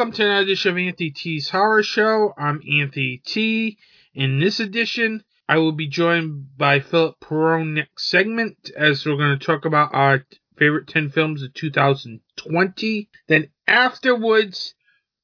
Welcome to another edition of Anthony T's Horror Show. I'm Anthony T. In this edition, I will be joined by Philip Perone next segment as we're going to talk about our favorite 10 films of 2020. Then afterwards,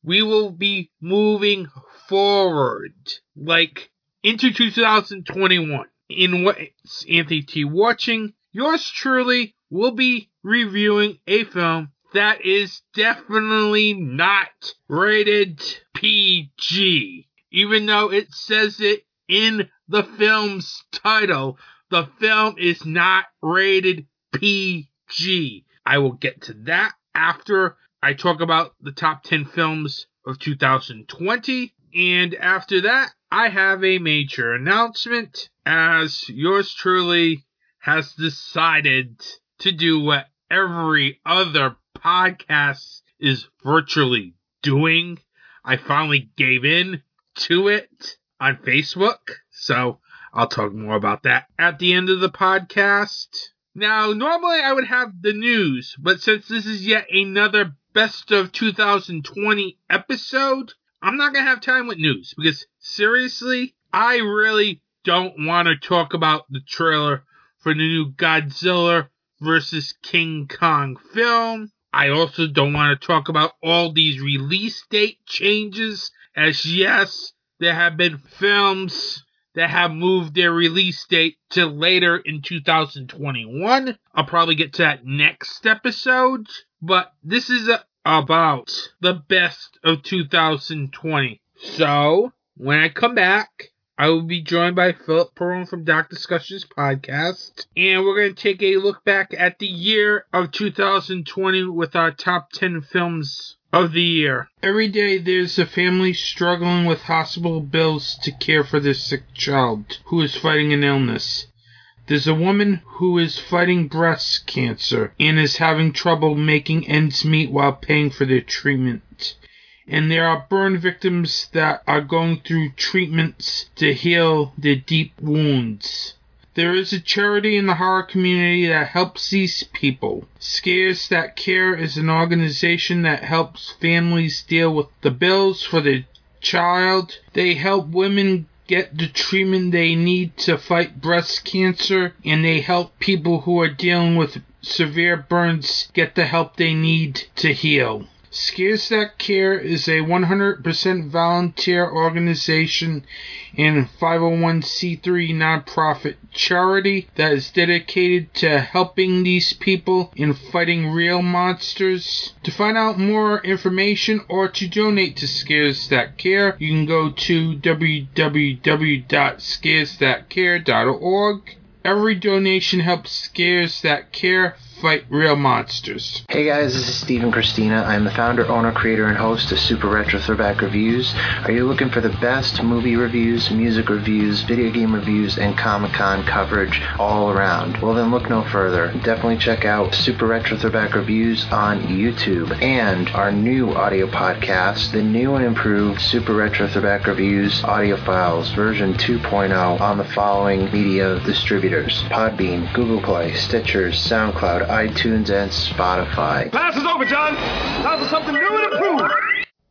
we will be moving forward, like into 2021. In what's Anthony T watching, yours truly will be reviewing a film that is definitely not rated PG. Even though it says it in the film's title, the film is not rated PG. I will get to that after I talk about the top 10 films of 2020. And after that, I have a major announcement as yours truly has decided to do what every other podcast is virtually doing. I finally gave in to it on Facebook, so I'll talk more about that at the end of the podcast. Now, normally I would have the news, but since this is yet another best of 2020 episode, I'm not going to have time with news because seriously, I really don't want to talk about the trailer for the new Godzilla versus King Kong film. I also don't want to talk about all these release date changes, as yes, there have been films that have moved their release date to later in 2021. I'll probably get to that next episode, but this is a, about the best of 2020. So, when I come back, I will be joined by Philip Perone from Dark Discussions Podcast, and we're going to take a look back at the year of 2020 with our top 10 films of the year. Every day there's a family struggling with hospital bills to care for their sick child who is fighting an illness. There's a woman who is fighting breast cancer and is having trouble making ends meet while paying for their treatment and there are burn victims that are going through treatments to heal their deep wounds. There is a charity in the horror community that helps these people. Scares That Care is an organization that helps families deal with the bills for their child. They help women get the treatment they need to fight breast cancer, and they help people who are dealing with severe burns get the help they need to heal. Scares That Care is a 100% volunteer organization and 501c3 nonprofit charity that is dedicated to helping these people in fighting real monsters. To find out more information or to donate to Scares That Care, you can go to www.scaresthatcare.org. Every donation helps Scares That Care fight real monsters. Hey guys, this is Stephen Christina. I'm the founder, owner, creator, and host of Super Retro Throwback Reviews. Are you looking for the best movie reviews, music reviews, video game reviews, and Comic Con coverage all around? Well, then look no further. Definitely check out Super Retro Throwback Reviews on YouTube and our new audio podcast, the new and improved Super Retro Throwback Reviews audio files version 2.0 on the following media distributors Podbean, Google Play, Stitchers, SoundCloud, iTunes, and Spotify. Class is over, John. Time for something new and improved.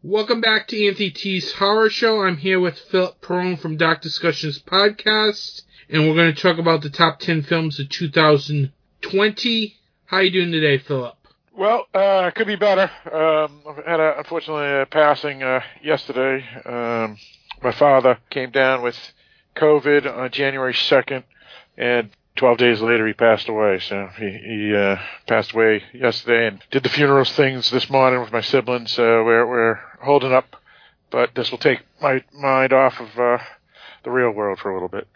Welcome back to Anthony T's Horror Show. I'm here with Philip Perone from Dark Discussions Podcast, and we're going to talk about the top 10 films of 2020. How you doing today, Philip? Well, uh, could be better. Um, I had a, unfortunately a passing uh, yesterday. Um, my father came down with COVID on January 2nd, and 12 days later he passed away. So he, he uh, passed away yesterday and did the funerals things this morning with my siblings. Uh, we're, we're holding up, but this will take my mind off of uh, the real world for a little bit.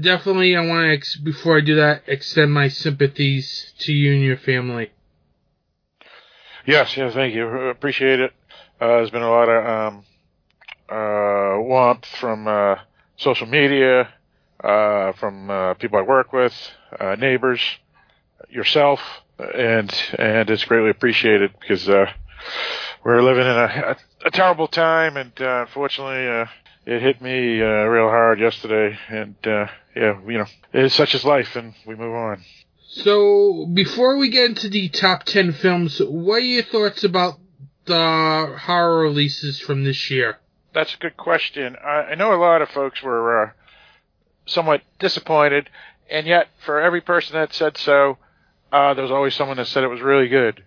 Definitely, I want to, ex- before I do that, extend my sympathies to you and your family. Yes, yes, thank you. Appreciate it. Uh, there's been a lot of um, uh, warmth from uh, social media, uh, from uh, people I work with, uh, neighbors, yourself, and and it's greatly appreciated because uh, we're living in a, a, a terrible time, and uh, unfortunately, uh, it hit me uh, real hard yesterday, and uh, yeah, you know, it's such as life, and we move on. So, before we get into the top 10 films, what are your thoughts about the horror releases from this year? That's a good question. I, I know a lot of folks were uh, somewhat disappointed, and yet for every person that said so, uh, there was always someone that said it was really good.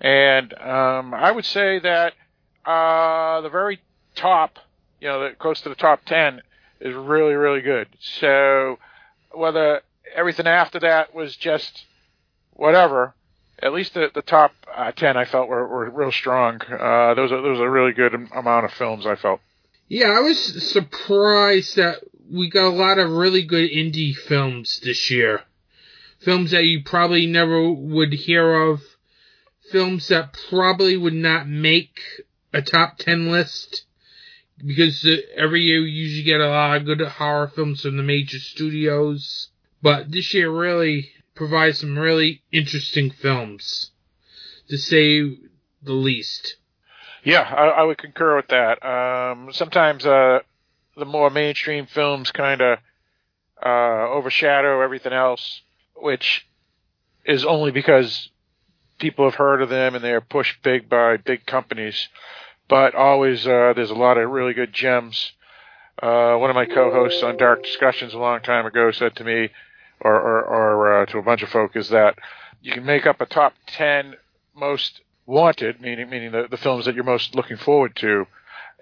And um, I would say that uh, the very top, you know, the, close to the top ten, is really, really good. So whether everything after that was just whatever, at least the, the top uh, ten I felt were, were real strong. Uh, there was a, there was a really good amount of films I felt. Yeah, I was surprised that we got a lot of really good indie films this year. Films that you probably never would hear of. Films that probably would not make a top 10 list. Because every year we usually get a lot of good horror films from the major studios. But this year really provides some really interesting films. To say the least. Yeah, I, I would concur with that. Um, sometimes uh, the more mainstream films kind of uh, overshadow everything else, which is only because people have heard of them and they are pushed big by big companies. But always, uh, there's a lot of really good gems. Uh, one of my co-hosts on Dark Discussions a long time ago said to me, or, or, or uh, to a bunch of folk, is that you can make up a top ten most wanted, meaning meaning the, the films that you're most looking forward to,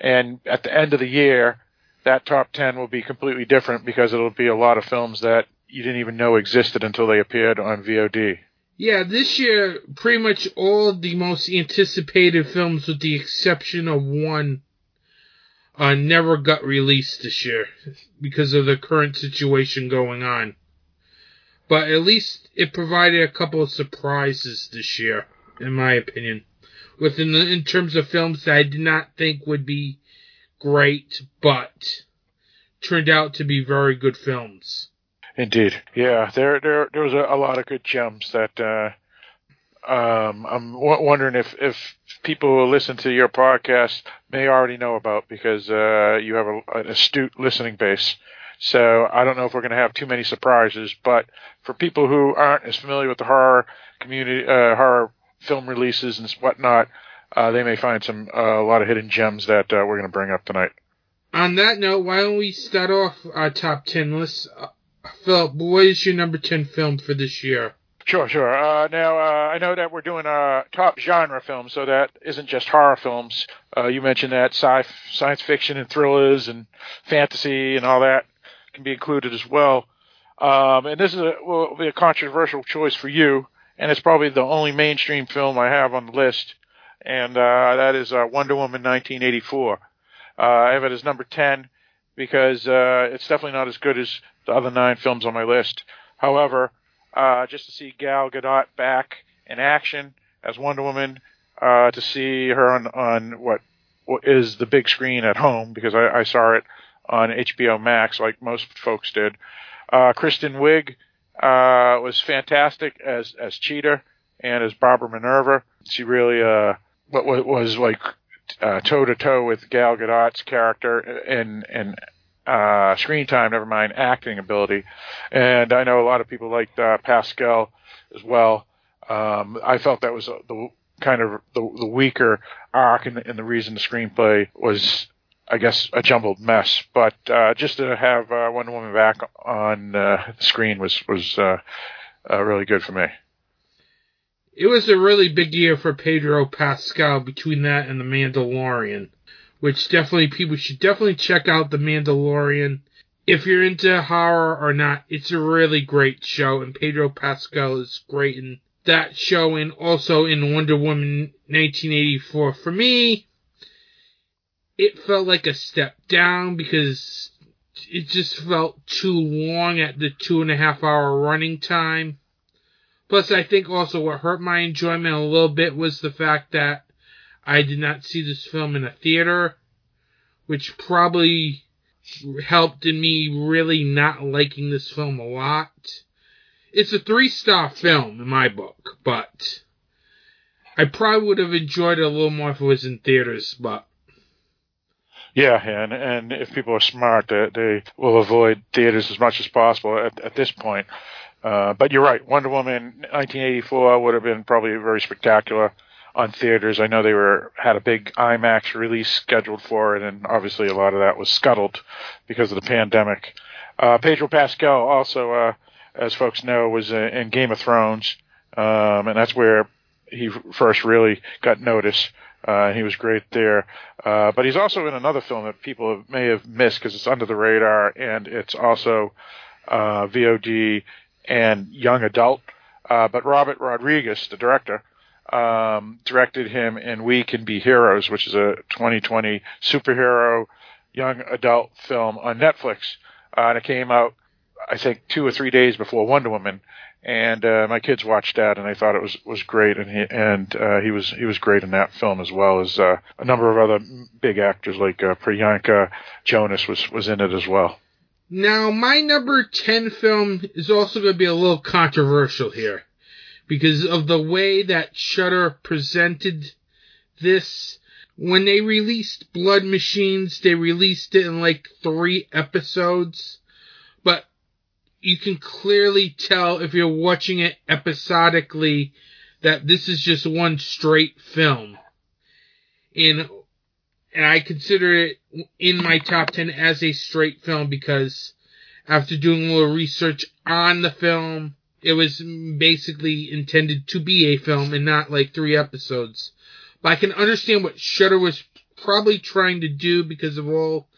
and at the end of the year, that top ten will be completely different because it'll be a lot of films that you didn't even know existed until they appeared on VOD. Yeah, this year, pretty much all the most anticipated films, with the exception of one, uh, never got released this year because of the current situation going on. But at least it provided a couple of surprises this year in my opinion. Within the, in terms of films that I did not think would be great, but turned out to be very good films. Indeed, yeah. There, there, there was a, a lot of good gems that. Uh, um, I'm w- wondering if if people who listen to your podcast may already know about because uh, you have a, an astute listening base. So I don't know if we're going to have too many surprises, but for people who aren't as familiar with the horror community, uh, horror film releases and whatnot, uh, they may find some uh, a lot of hidden gems that uh, we're going to bring up tonight. On that note, why don't we start off our top ten list? Uh, Philip, what is your number ten film for this year? Sure, sure. Uh, now uh, I know that we're doing a top genre film, so that isn't just horror films. you mentioned that sci science fiction and thrillers and fantasy and all that can be included as well. Um, and this is a, will be a controversial choice for you and it's probably the only mainstream film I have on the list, and uh, that is uh, Wonder Woman 1984. Uh, I have it as number 10 because uh, it's definitely not as good as the other nine films on my list. However, uh, just to see Gal Gadot back in action as Wonder Woman, uh, to see her on, on what, is the big screen at home because I, I saw it on HBO Max like most folks did. Kristen Wiig was fantastic as as Cheetah and as Barbara Minerva. She really uh, what was like toe to toe with Gal Gadot's character in in uh, screen time, never mind acting ability. And I know a lot of people liked uh, Pascal as well. Um, I felt that was the kind of the, the weaker arc, and, and the reason the screenplay was I guess, a jumbled mess. But uh, just to have uh, Wonder Woman back on uh, the screen was was uh, uh, really good for me. It was a really big year for Pedro Pascal between that and The Mandalorian, which definitely people should definitely check out The Mandalorian. If you're into horror or not, it's a really great show, and Pedro Pascal is great in that show and also in Wonder Woman 1984. For me, it felt like a step down because it just felt too long at the two and a half hour running time. Plus, I think also what hurt my enjoyment a little bit was the fact that I did not see this film in a theater, which probably helped in me really not liking this film a lot. It's a three star film in my book, but I probably would have enjoyed it a little more if it was in theaters, but yeah, and and if people are smart, they, they will avoid theaters as much as possible at, at this point. Uh, but you're right, Wonder Woman 1984 would have been probably very spectacular on theaters. I know they were had a big IMAX release scheduled for it, and obviously a lot of that was scuttled because of the pandemic. Uh, Pedro Pascal also, uh, as folks know, was in Game of Thrones, um, and that's where he first really got notice. Uh, he was great there. Uh, but he's also in another film that people may have missed because it's under the radar, and it's also uh, VOD and young adult. Uh, but Robert Rodriguez, the director, um, directed him in We Can Be Heroes, which is a 2020 superhero young adult film on Netflix. Uh, and it came out, I think, two or three days before Wonder Woman and uh, my kids watched that and they thought it was was great and he and uh, he was he was great in that film as well as uh, a number of other big actors like uh, Priyanka Jonas was was in it as well. Now my number 10 film is also going to be a little controversial here because of the way that Shudder presented this when they released Blood Machines they released it in like 3 episodes but you can clearly tell if you're watching it episodically that this is just one straight film. And, and I consider it in my top 10 as a straight film because after doing a little research on the film, it was basically intended to be a film and not like three episodes. But I can understand what Shudder was probably trying to do because of all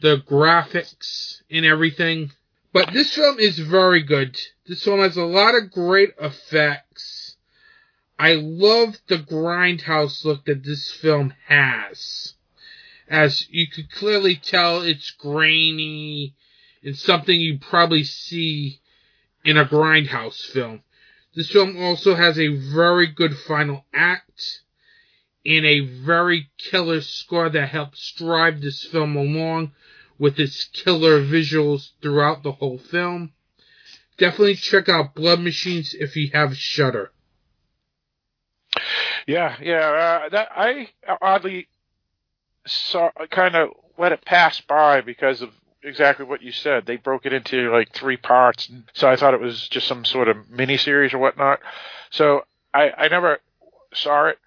the graphics and everything but this film is very good. This film has a lot of great effects. I love the grindhouse look that this film has. As you could clearly tell, it's grainy and something you probably see in a grindhouse film. This film also has a very good final act and a very killer score that helps drive this film along with its killer visuals throughout the whole film. Definitely check out Blood Machines if you have Shudder. Yeah, yeah. Uh, that I oddly I kind of let it pass by because of exactly what you said. They broke it into like three parts, so I thought it was just some sort of mini series or whatnot. So I I never saw it,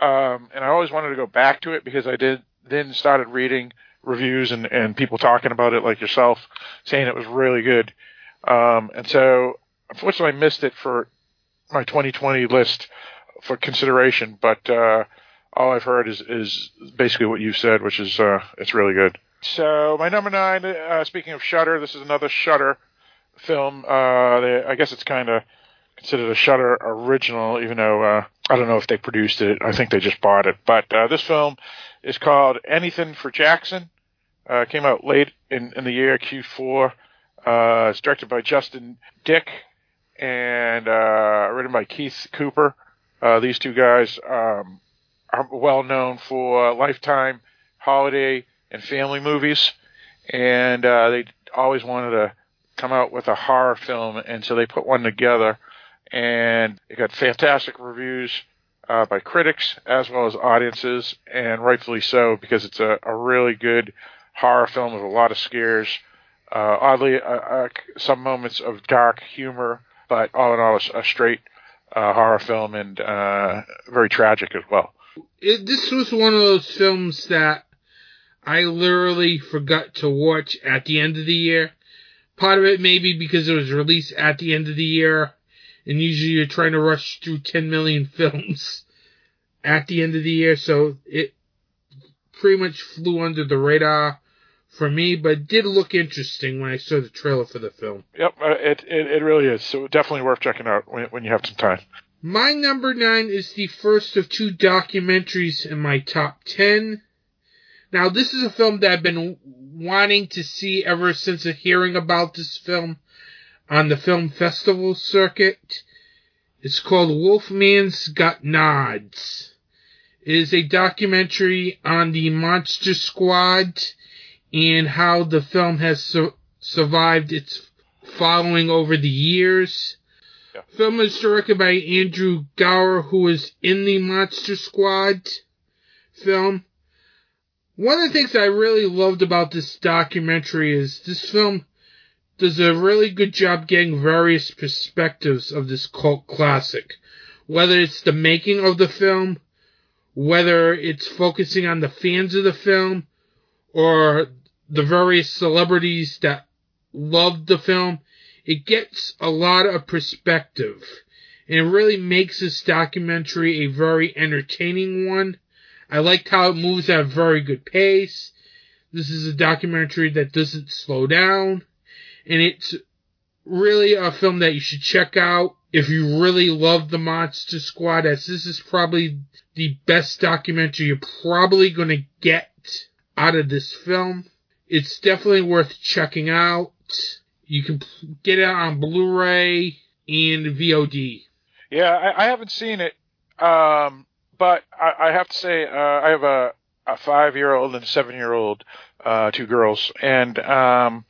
um, and I always wanted to go back to it because I did then started reading reviews and, and people talking about it like yourself saying it was really good. Um, and so unfortunately I missed it for my 2020 list for consideration, but, uh, all I've heard is, is basically what you said, which is, uh, it's really good. So my number nine, uh, speaking of Shudder, this is another Shudder film. Uh, they, I guess it's kind of considered a Shudder original, even though, uh, I don't know if they produced it. I think they just bought it. But, uh, this film is called Anything for Jackson. Uh, came out late in, in the year, Q4. Uh, it's directed by Justin Dyck and uh, written by Keith Cooper. Uh, these two guys um, are well known for Lifetime, holiday, and family movies, and uh, they always wanted to come out with a horror film, and so they put one together, and it got fantastic reviews uh, by critics as well as audiences, and rightfully so because it's a, a really good horror film with a lot of scares. Uh, oddly, uh, uh, some moments of dark humor, but all in all, a, a straight uh, horror film and uh, very tragic as well. It, this was one of those films that I literally forgot to watch at the end of the year. Part of it maybe because it was released at the end of the year, and usually you're trying to rush through 10 million films at the end of the year, so it pretty much flew under the radar for me, but did look interesting when I saw the trailer for the film. Yep, uh, it, it, it really is. So definitely worth checking out when, when you have some time. My number nine is the first of two documentaries in my top ten. Now, this is a film that I've been wanting to see ever since hearing about this film on the film festival circuit. It's called Wolfman's Got Nards. It is a documentary on the Monster Squad and how the film has su- survived its following over the years. Film is directed by Andre Gower, who was in the Monster Squad film. One of the things I really loved about this documentary is this film does a really good job getting various perspectives of this cult classic. Whether it's the making of the film, whether it's focusing on the fans of the film or the various celebrities that loved the film, it gets a lot of perspective. And it really makes this documentary a very entertaining one. I liked how it moves at a very good pace. This is a documentary that doesn't slow down. And it's really a film that you should check out if you really love the Monster Squad, as this is probably the best documentary you're probably going to get out of this film. It's definitely worth checking out. You can get it on Blu-ray and VOD. Yeah, I, I haven't seen it, um, but I, I, have to say uh, I have a, a five-year-old and a seven-year-old, uh, two girls, and um,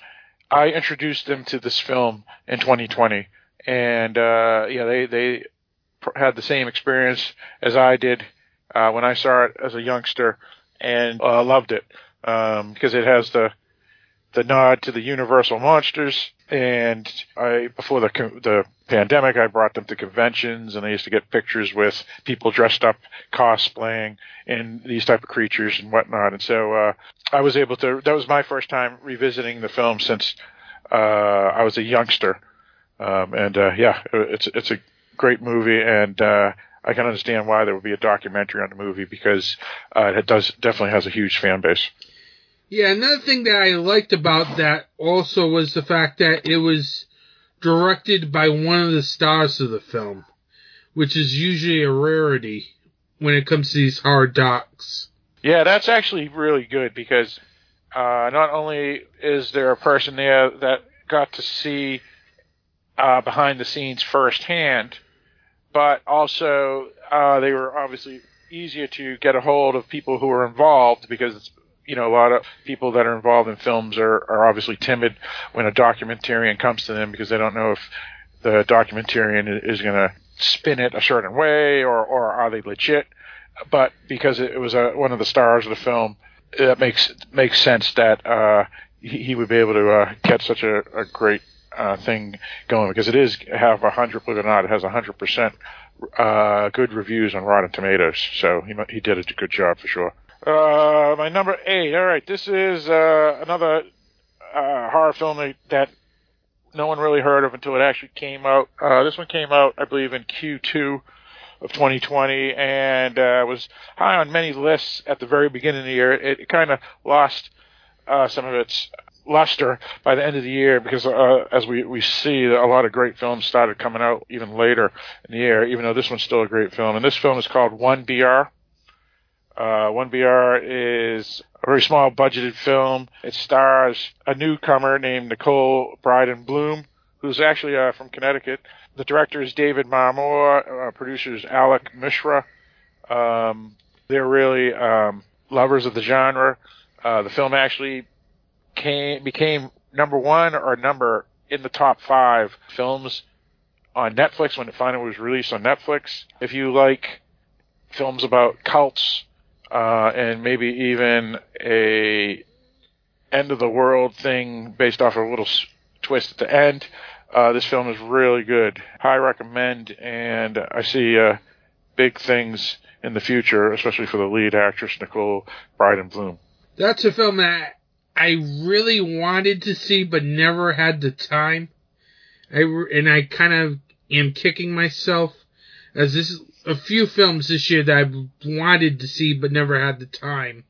I introduced them to this film in 2020, and uh, yeah, they they had the same experience as I did uh, when I saw it as a youngster, and uh, loved it um, because it has the the nod to the Universal monsters. And I before the the pandemic, I brought them to conventions, and I used to get pictures with people dressed up, cosplaying in these type of creatures and whatnot. And so uh, I was able to. That was my first time revisiting the film since uh, I was a youngster. Um, and uh, yeah, it's it's a great movie, and uh, I can understand why there would be a documentary on the movie because uh, it does definitely has a huge fan base. Yeah, another thing that I liked about that also was the fact that it was directed by one of the stars of the film, which is usually a rarity when it comes to these hard docs. Yeah, that's actually really good because uh, not only is there a person there that got to see uh, behind the scenes firsthand, but also uh, they were obviously easier to get a hold of people who were involved because you know a lot of people that are involved in films are, are obviously timid when a documentarian comes to them because they don't know if the documentarian is going to spin it a certain way or, or are they legit but because it was a, one of the stars of the film that makes makes sense that uh, he, would be able to uh, get such a, a great uh, thing going because it is have a hundred, believe it or not, it has a hundred percent uh, good reviews on Rotten Tomatoes. So he he did a good job for sure. Uh, my number eight. All right, this is uh, another uh, horror film that no one really heard of until it actually came out. Uh, this one came out, I believe, in Q2 of 2020 and uh, was high on many lists at the very beginning of the year. It, it kind of lost uh, some of its luster by the end of the year because uh, as we, we see a lot of great films started coming out even later in the year even though this one's still a great film and this film is called 1BR uh, 1BR is a very small budgeted film. It stars a newcomer named Nicole Brydon Bloom who's actually uh, from Connecticut. The director is David Marmor uh, producers Alok Mishra. Um, they're really um, lovers of the genre. Uh, the film actually came became number one or number in the top five films on Netflix when it finally was released on Netflix. If you like films about cults uh, and maybe even a end of the world thing based off a little twist at the end, uh, this film is really good. High recommend, and I see uh, big things in the future, especially for the lead actress Nicole Brydon Bloom. That's a film that I really wanted to see, but never had the time. I and I kind of am kicking myself as this is a few films this year that I've wanted to see but never had the time.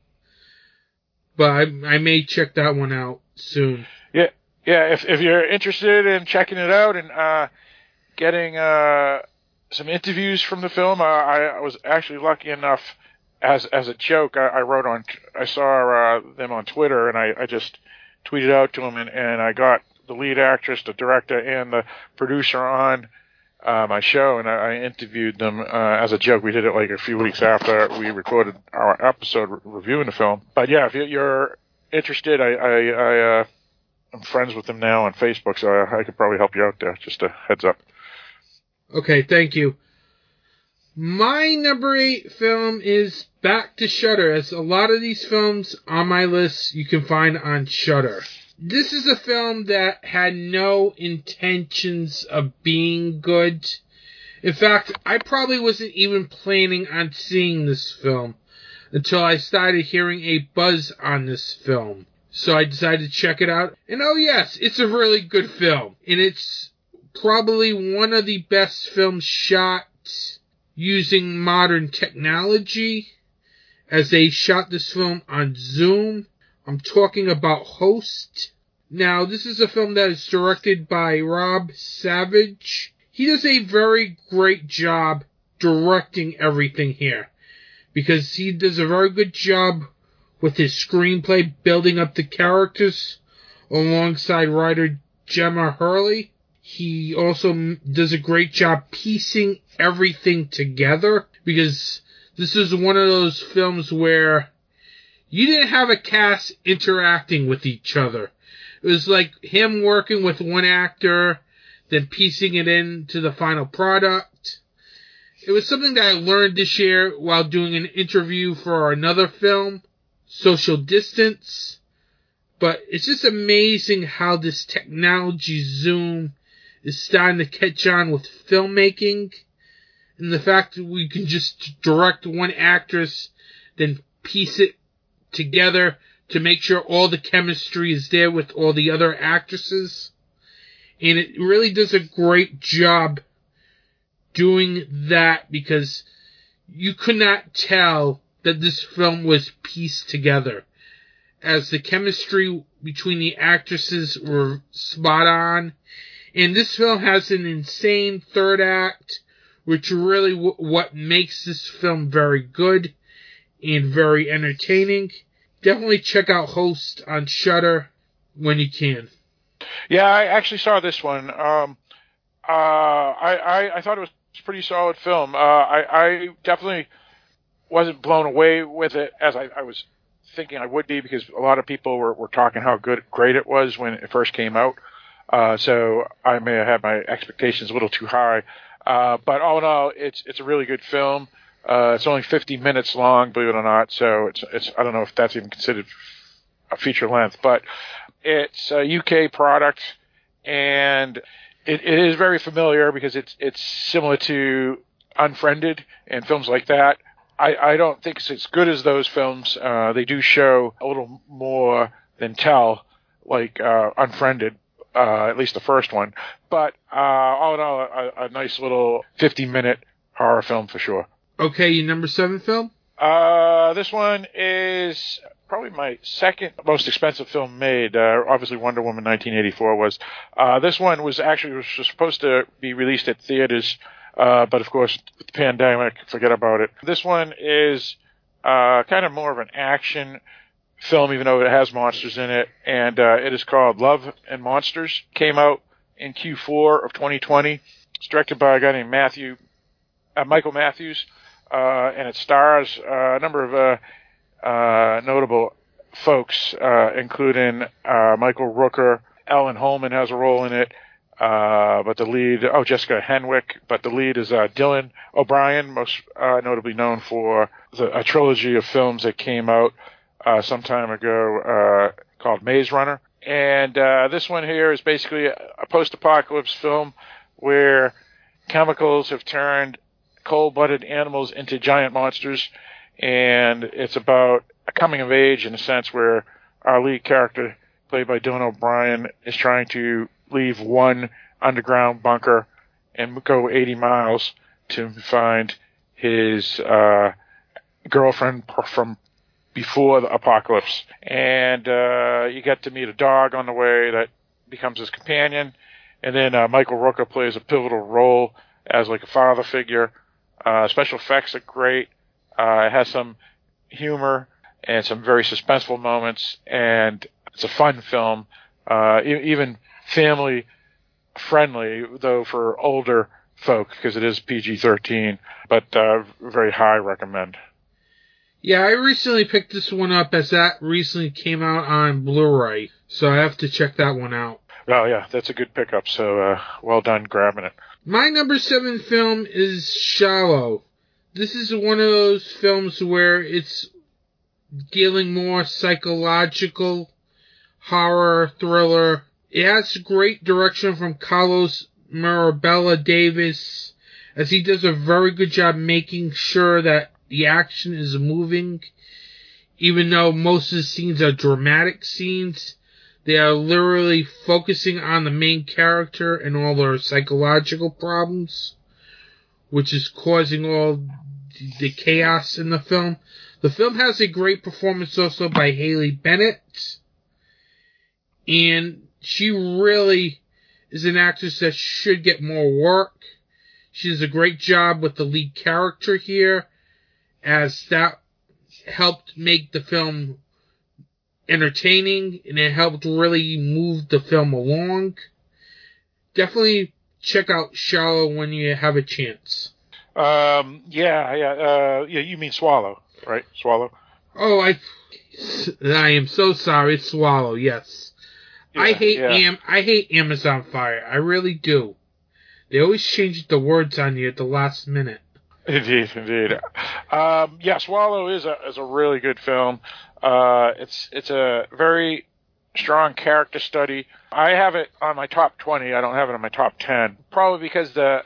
But I, I may check that one out soon. Yeah, yeah. If if you're interested in checking it out and uh, getting uh, some interviews from the film, I, I was actually lucky enough as as a joke, I, I wrote on, I saw uh, them on Twitter, and I, I just tweeted out to them, and, and I got the lead actress, the director, and the producer on uh, my show, and I, I interviewed them uh, as a joke. We did it like a few weeks after we recorded our episode re- reviewing the film. But yeah, if you're interested, I, I, I uh, I'm friends with them now on Facebook, so I, I could probably help you out there. Just a heads up. Okay, thank you. My number eight film is Back to Shudder, as a lot of these films on my list you can find on Shudder. This is a film that had no intentions of being good, In fact, I probably wasn't even planning on seeing this film until I started hearing a buzz on this film. So I decided to check it out. And oh yes, it's a really good film. And it's probably one of the best films shot using modern technology as they shot this film on Zoom. I'm talking about Host. Now, this is a film that is directed by Rob Savage. He does a very great job directing everything here because he does a very good job with his screenplay building up the characters alongside writer Gemma Hurley. He also does a great job piecing everything together because this is one of those films where you didn't have a cast interacting with each other. It was like him working with one actor, then piecing it into the final product. It was something that I learned this year while doing an interview for another film, Social Distance. But it's just amazing how this technology Zoom is starting to catch on with filmmaking. And the fact that we can just direct one actress, then piece it together to make sure all the chemistry is there with all the other actresses. And it really does a great job doing that because you could not tell that this film was pieced together as the chemistry between the actresses were spot on. And this film has an insane third act, which really w- what makes this film very good and very entertaining definitely check out Host on Shudder when you can. Yeah, I actually saw this one. Um, uh, I, I, I thought it was a pretty solid film. Uh, I, I definitely wasn't blown away with it as I, I was thinking I would be because a lot of people were, were talking how good, great it was when it first came out. Uh, so I may have had my expectations a little too high. Uh, but all in all, it's it's a really good film. Uh, it's only 50 minutes long, believe it or not. So it's it's I don't know if that's even considered a feature length, but it's a UK product, and it, it is very familiar because it's it's similar to Unfriended and films like that. I, I don't think it's as good as those films. Uh, they do show a little more than tell, like uh, Unfriended, uh, at least the first one. But uh, all in all, a, a nice little 50 minute horror film for sure. Okay, your number seven film? Uh, this one is probably my second most expensive film made. Uh, obviously, Wonder Woman 1984 was. Uh, this one was actually was supposed to be released at theaters, uh, but of course, with the pandemic, forget about it. This one is uh, kind of more of an action film, even though it has monsters in it, and uh, it is called Love and Monsters. Came out in Q4 of 2020. It's directed by a guy named Matthew, uh, Michael Matthews and it stars uh, a number of uh, uh, notable folks, uh, including uh, Michael Rooker. Ellen Hollman has a role in it, uh, but the lead, oh, Jessica Henwick, but the lead is uh, Dylan O'Brien, most uh, notably known for the, a trilogy of films that came out uh, some time ago uh, called Maze Runner. And uh, this one here is basically a, a post-apocalypse film where chemicals have turned cold-blooded animals into giant monsters, and it's about a coming of age in a sense where our lead character, played by Dylan O'Brien, is trying to leave one underground bunker and go 80 miles to find his uh, girlfriend from before the apocalypse. And uh, you get to meet a dog on the way that becomes his companion. And then uh, Michael Rooker plays a pivotal role as like a father figure uh, special effects are great. Uh, it has some humor and some very suspenseful moments, and it's a fun film, uh, e- even family friendly, though for older folk because it is PG-13, but uh, very high recommend. Yeah, I recently picked this one up as that recently came out on Blu-ray, so I have to check that one out. Oh yeah, that's a good pickup. So uh, well done grabbing it. My number seven film is Shallow. This is one of those films where it's dealing more psychological horror thriller. It has great direction from Carlos Mirabella Davis, as he does a very good job making sure that the action is moving. Even though most of the scenes are dramatic scenes, they are literally focusing on the main character and all their psychological problems, which is causing all the chaos in the film. The film has a great performance also by Haley Bennett, and she really is an actress that should get more work. She does a great job with the lead character here, as that helped make the film entertaining and it helped really move the film along. Definitely check out Shallow when you have a chance. Um, yeah, yeah, uh, yeah. You mean Swallow, right? Swallow. Oh, I, I am so sorry. It's Swallow. Yes, Yeah, I hate yeah. Am. I hate Amazon Fire. I really do. They always change the words on you at the last minute. Indeed, indeed. Um, yeah, Swallow is a is a really good film. Uh, it's it's a very strong character study. I have it on my top twenty. I don't have it on my top ten. Probably because the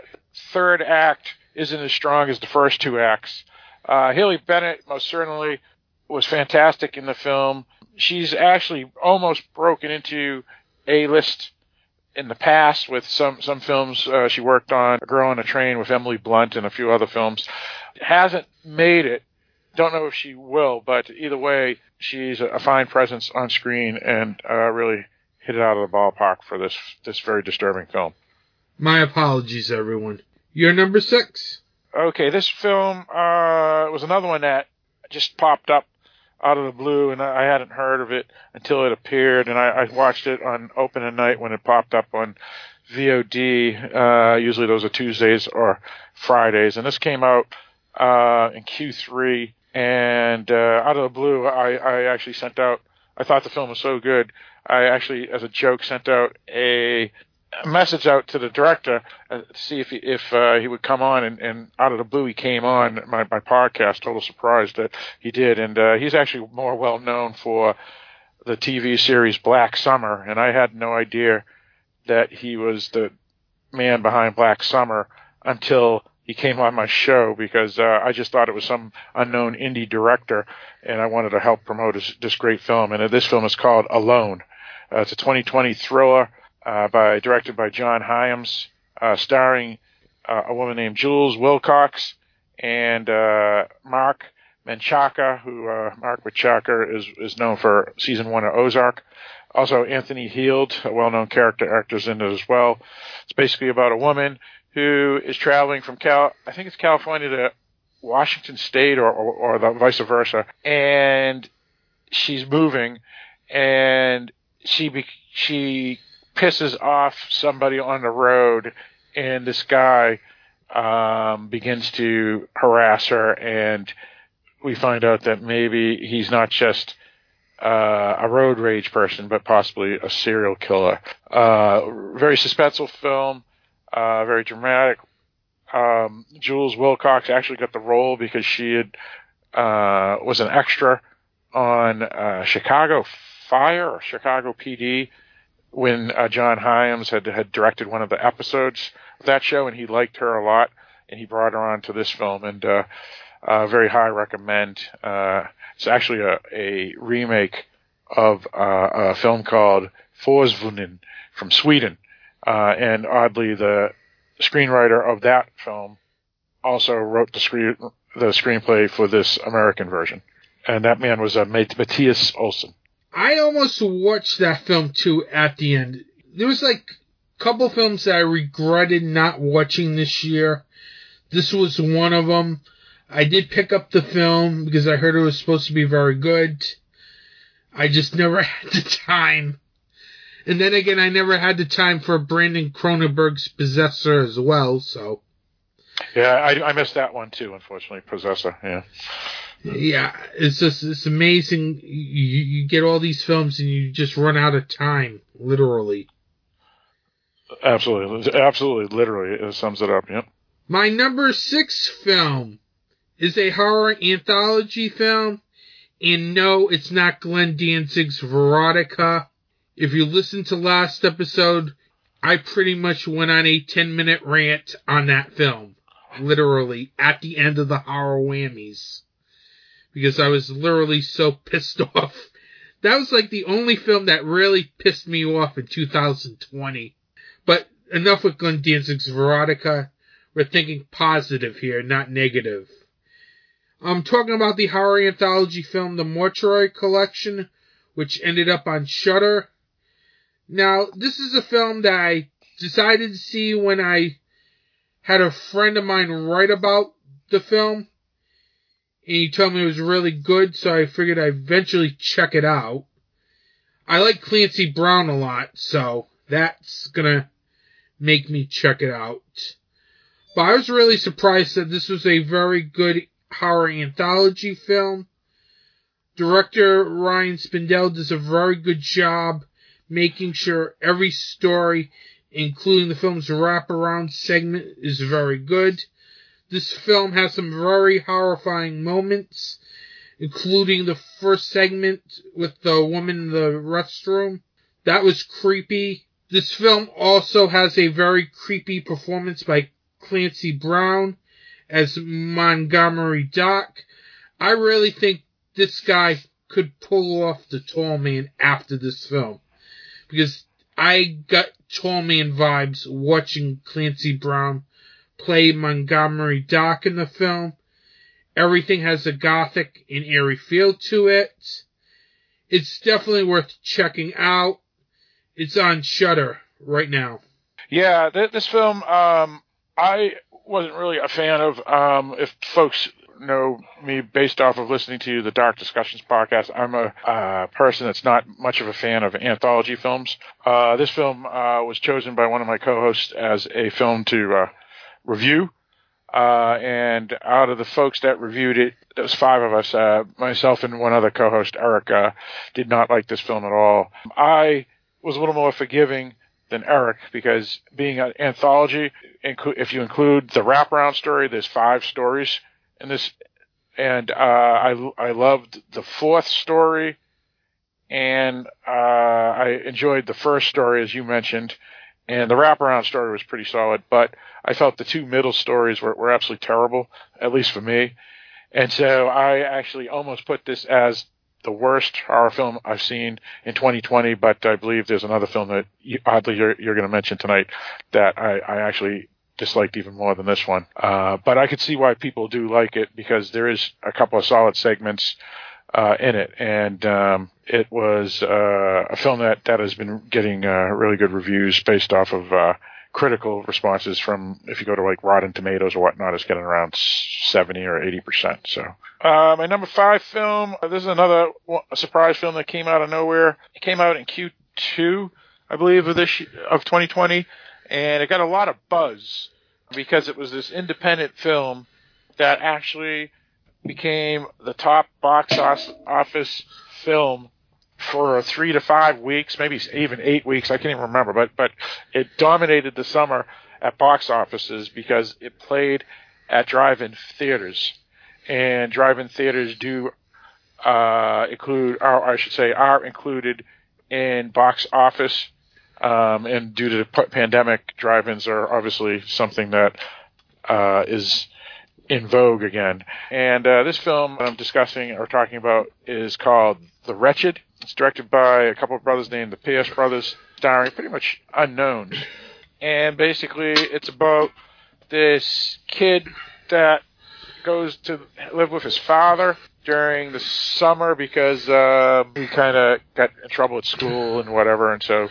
third act isn't as strong as the first two acts. Uh, Haley Bennett most certainly was fantastic in the film. She's actually almost broken into a list in the past with some some films uh, she worked on, A Girl on a Train with Emily Blunt and a few other films. Hasn't made it. Don't know if she will, but either way, she's a fine presence on screen and uh, really hit it out of the ballpark for this this very disturbing film. My apologies, everyone. You're number six. Okay, this film uh, was another one that just popped up out of the blue, and I I hadn't heard of it until it appeared, and I, I watched it on opening night when it popped up on VOD. Uh, usually those are Tuesdays or Fridays, and this came out uh, in Q3, and uh, out of the blue, I, I actually sent out. I thought the film was so good, I actually, as a joke, sent out a message out to the director uh, to see if he, if uh, he would come on, and, and out of the blue he came on my, my podcast. Total surprise that he did, and uh, he's actually more well known for the TV series Black Summer, and I had no idea that he was the man behind Black Summer until he came on my show because uh, I just thought it was some unknown indie director, and I wanted to help promote this, this great film. And this film is called Alone. Uh, it's a 2020 thriller uh, by directed by John Hyams, uh, starring uh, a woman named Jules Willcox and uh, Marc Menchaca, who uh, Marc Menchaca is is known for season one of Ozark. Also, Anthony Heald, a well-known character actor, is in it as well. It's basically about a woman who is traveling from Cal, I think it's California to Washington State, or or, or the vice versa, and she's moving, and she be, she pisses off somebody on the road, and this guy um, begins to harass her, and we find out that maybe he's not just uh, a road rage person, but possibly a serial killer. Uh, very suspenseful film, uh, very dramatic. Um, Jules Willcox actually got the role because she had uh, was an extra on uh, Chicago Fire or Chicago PD when uh, John Hyams had had directed one of the episodes of that show, and he liked her a lot, and he brought her on to this film, and uh, uh, very high recommend. It's actually a, a remake of a film called Forsvunnen from Sweden, uh, and oddly, the screenwriter of that film also wrote the screen the screenplay for this American version, and that man was uh, Mattias Olsson. I almost watched that film too at the end. There was like a couple films that I regretted not watching this year. This was one of them. I did pick up the film because I heard it was supposed to be very good. I just never had the time. And then again, I never had the time for Brandon Cronenberg's Possessor as well, so. Yeah, I, I missed that one too, unfortunately. Possessor, yeah. Yeah, it's just, it's amazing. You, you get all these films and you just run out of time, literally. Absolutely, absolutely, literally, it sums it up. Yep. My number six film is a horror anthology film, and no, it's not Glenn Danzig's Verotika. If you listen to last episode, I pretty much went on a 10 minute rant on that film. literally, at the end of the horror whammies. Because I was literally so pissed off. That was like the only film that really pissed me off in 2020. But enough with Glenn Danzig's Verotika. We're thinking positive here, not negative. I'm talking about the horror anthology film The Mortuary Collection, which ended up on Shudder. Now, this is a film that I decided to see when I had a friend of mine write about the film. And he told me it was really good, so I figured I'd eventually check it out. I like Clancy Brown a lot, so that's gonna make me check it out. But I was really surprised that this was a very good horror anthology film. Director Ryan Spindell does a very good job making sure every story, including the film's wraparound segment, is very good. This film has some very horrifying moments, including the first segment with the woman in the restroom. That was creepy. This film also has a very creepy performance by Clancy Brown as Montgomery Dark. I really think this guy could pull off the tall man after this film. Because I got tall man vibes watching Clancy Brown play Montgomery Dark in the film. Everything has a gothic and eerie feel to it. It's definitely worth checking out. It's on Shudder right now. Yeah, th- this film, um, I wasn't really a fan of. Um, if folks know me based off of listening to the Dark Discussions podcast, I'm a uh, person that's not much of a fan of anthology films. Uh, this film uh, was chosen by one of my co-hosts as a film to uh, review. Uh, and out of the folks that reviewed it, there was five of us. Uh, myself and one other co-host, Eric, did not like this film at all. I was a little more forgiving than Eric because being an anthology, if you include the wraparound story, there's five stories in this, and uh, I I loved the fourth story, and uh, I enjoyed the first story as you mentioned, and the wraparound story was pretty solid, but I felt the two middle stories were, were absolutely terrible, at least for me. And so I actually almost put this as the worst horror film I've seen in 2020, but I believe there's another film that you, oddly you're, you're going to mention tonight that I, I actually disliked even more than this one. Uh, but I could see why people do like it because there is a couple of solid segments uh, in it, and um, it was uh, a film that that has been getting uh, really good reviews based off of uh, critical responses from if you go to like Rotten Tomatoes or whatnot, it's getting around seventy or eighty percent. So uh, my number five film. This is another surprise film that came out of nowhere. It came out in Q2, I believe, of this of 2020, and it got a lot of buzz because it was this independent film that actually became the top box office film for three to five weeks, maybe even eight weeks. I can't even remember, but but it dominated the summer at box offices because it played at drive-in theaters, and drive-in theaters do uh, include, or I should say, are included in box office. Um, and due to the pandemic, drive-ins are obviously something that uh, is in vogue again. And uh, this film I'm discussing or talking about is called The Wretched. It's directed by a couple of brothers named the Pierce brothers, starring pretty much unknowns. And basically, it's about this kid that goes to live with his father during the summer because uh, he kind of got in trouble at school and whatever, and so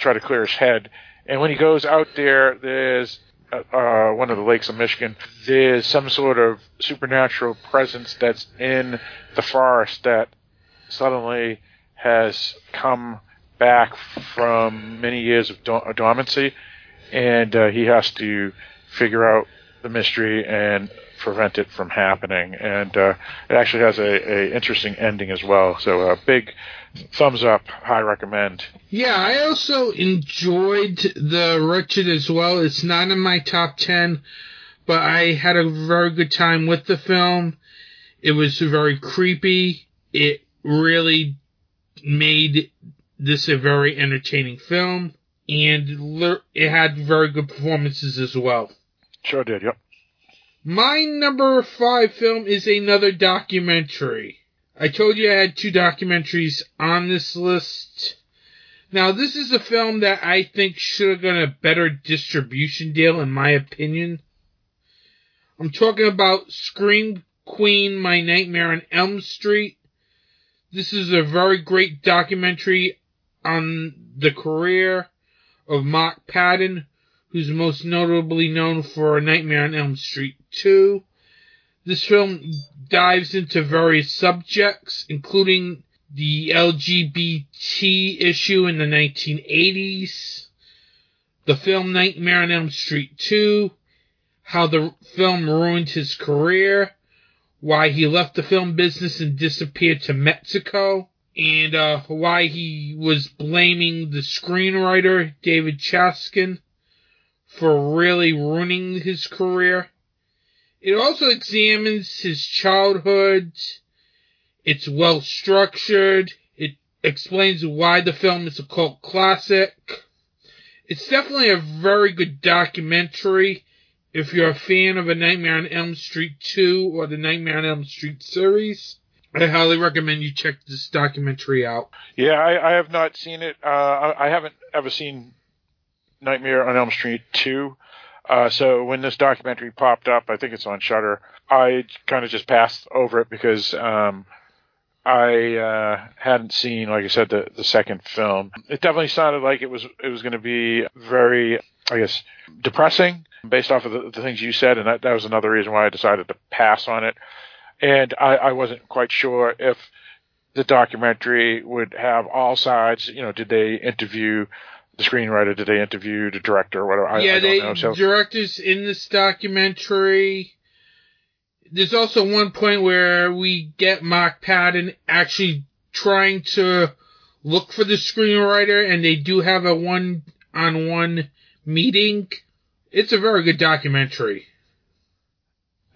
try to clear his head. And when he goes out there, there's uh, uh, one of the lakes of Michigan, there's some sort of supernatural presence that's in the forest that suddenly has come back from many years of do- dormancy, and uh, he has to figure out the mystery and prevent it from happening. And uh, it actually has a, a interesting ending as well. So a uh, big thumbs up, high recommend. Yeah, I also enjoyed the Wretched as well. It's not in my top ten, but I had a very good time with the film. It was very creepy. It really made this a very entertaining film, and it had very good performances as well. Sure did, yep. My number five film is another documentary. I told you I had two documentaries on this list. Now, this is a film that I think should have gotten a better distribution deal, in my opinion. I'm talking about Scream Queen, My Nightmare on Elm Street. This is a very great documentary on the career of Mark Patton, who's most notably known for Nightmare on Elm Street 2. This film dives into various subjects, including the LGBT issue in the 1980s, the film Nightmare on Elm Street 2, how the film ruined his career, why he left the film business and disappeared to Mexico, and uh, why he was blaming the screenwriter David Chaskin for really ruining his career. It also examines his childhood. It's well structured. It explains why the film is a cult classic. It's definitely a very good documentary if you're a fan of A Nightmare on Elm Street 2 or the Nightmare on Elm Street series. I highly recommend you check this documentary out. Yeah, I, I have not seen it. Uh, I, I haven't ever seen Nightmare on Elm Street 2. Uh, so when this documentary popped up, I think it's on Shudder. I kind of just passed over it because um, I uh, hadn't seen, like I said, the the second film. It definitely sounded like it was it was going to be very, I guess, depressing based off of the, the things you said, and that, that was another reason why I decided to pass on it. And I, I wasn't quite sure if the documentary would have all sides. You know, did they interview the screenwriter? Did they interview the director? or Whatever. I, yeah, I don't they know. So directors in this documentary. There's also one point where we get Mark Patton actually trying to look for the screenwriter, and they do have a one-on-one meeting. It's a very good documentary.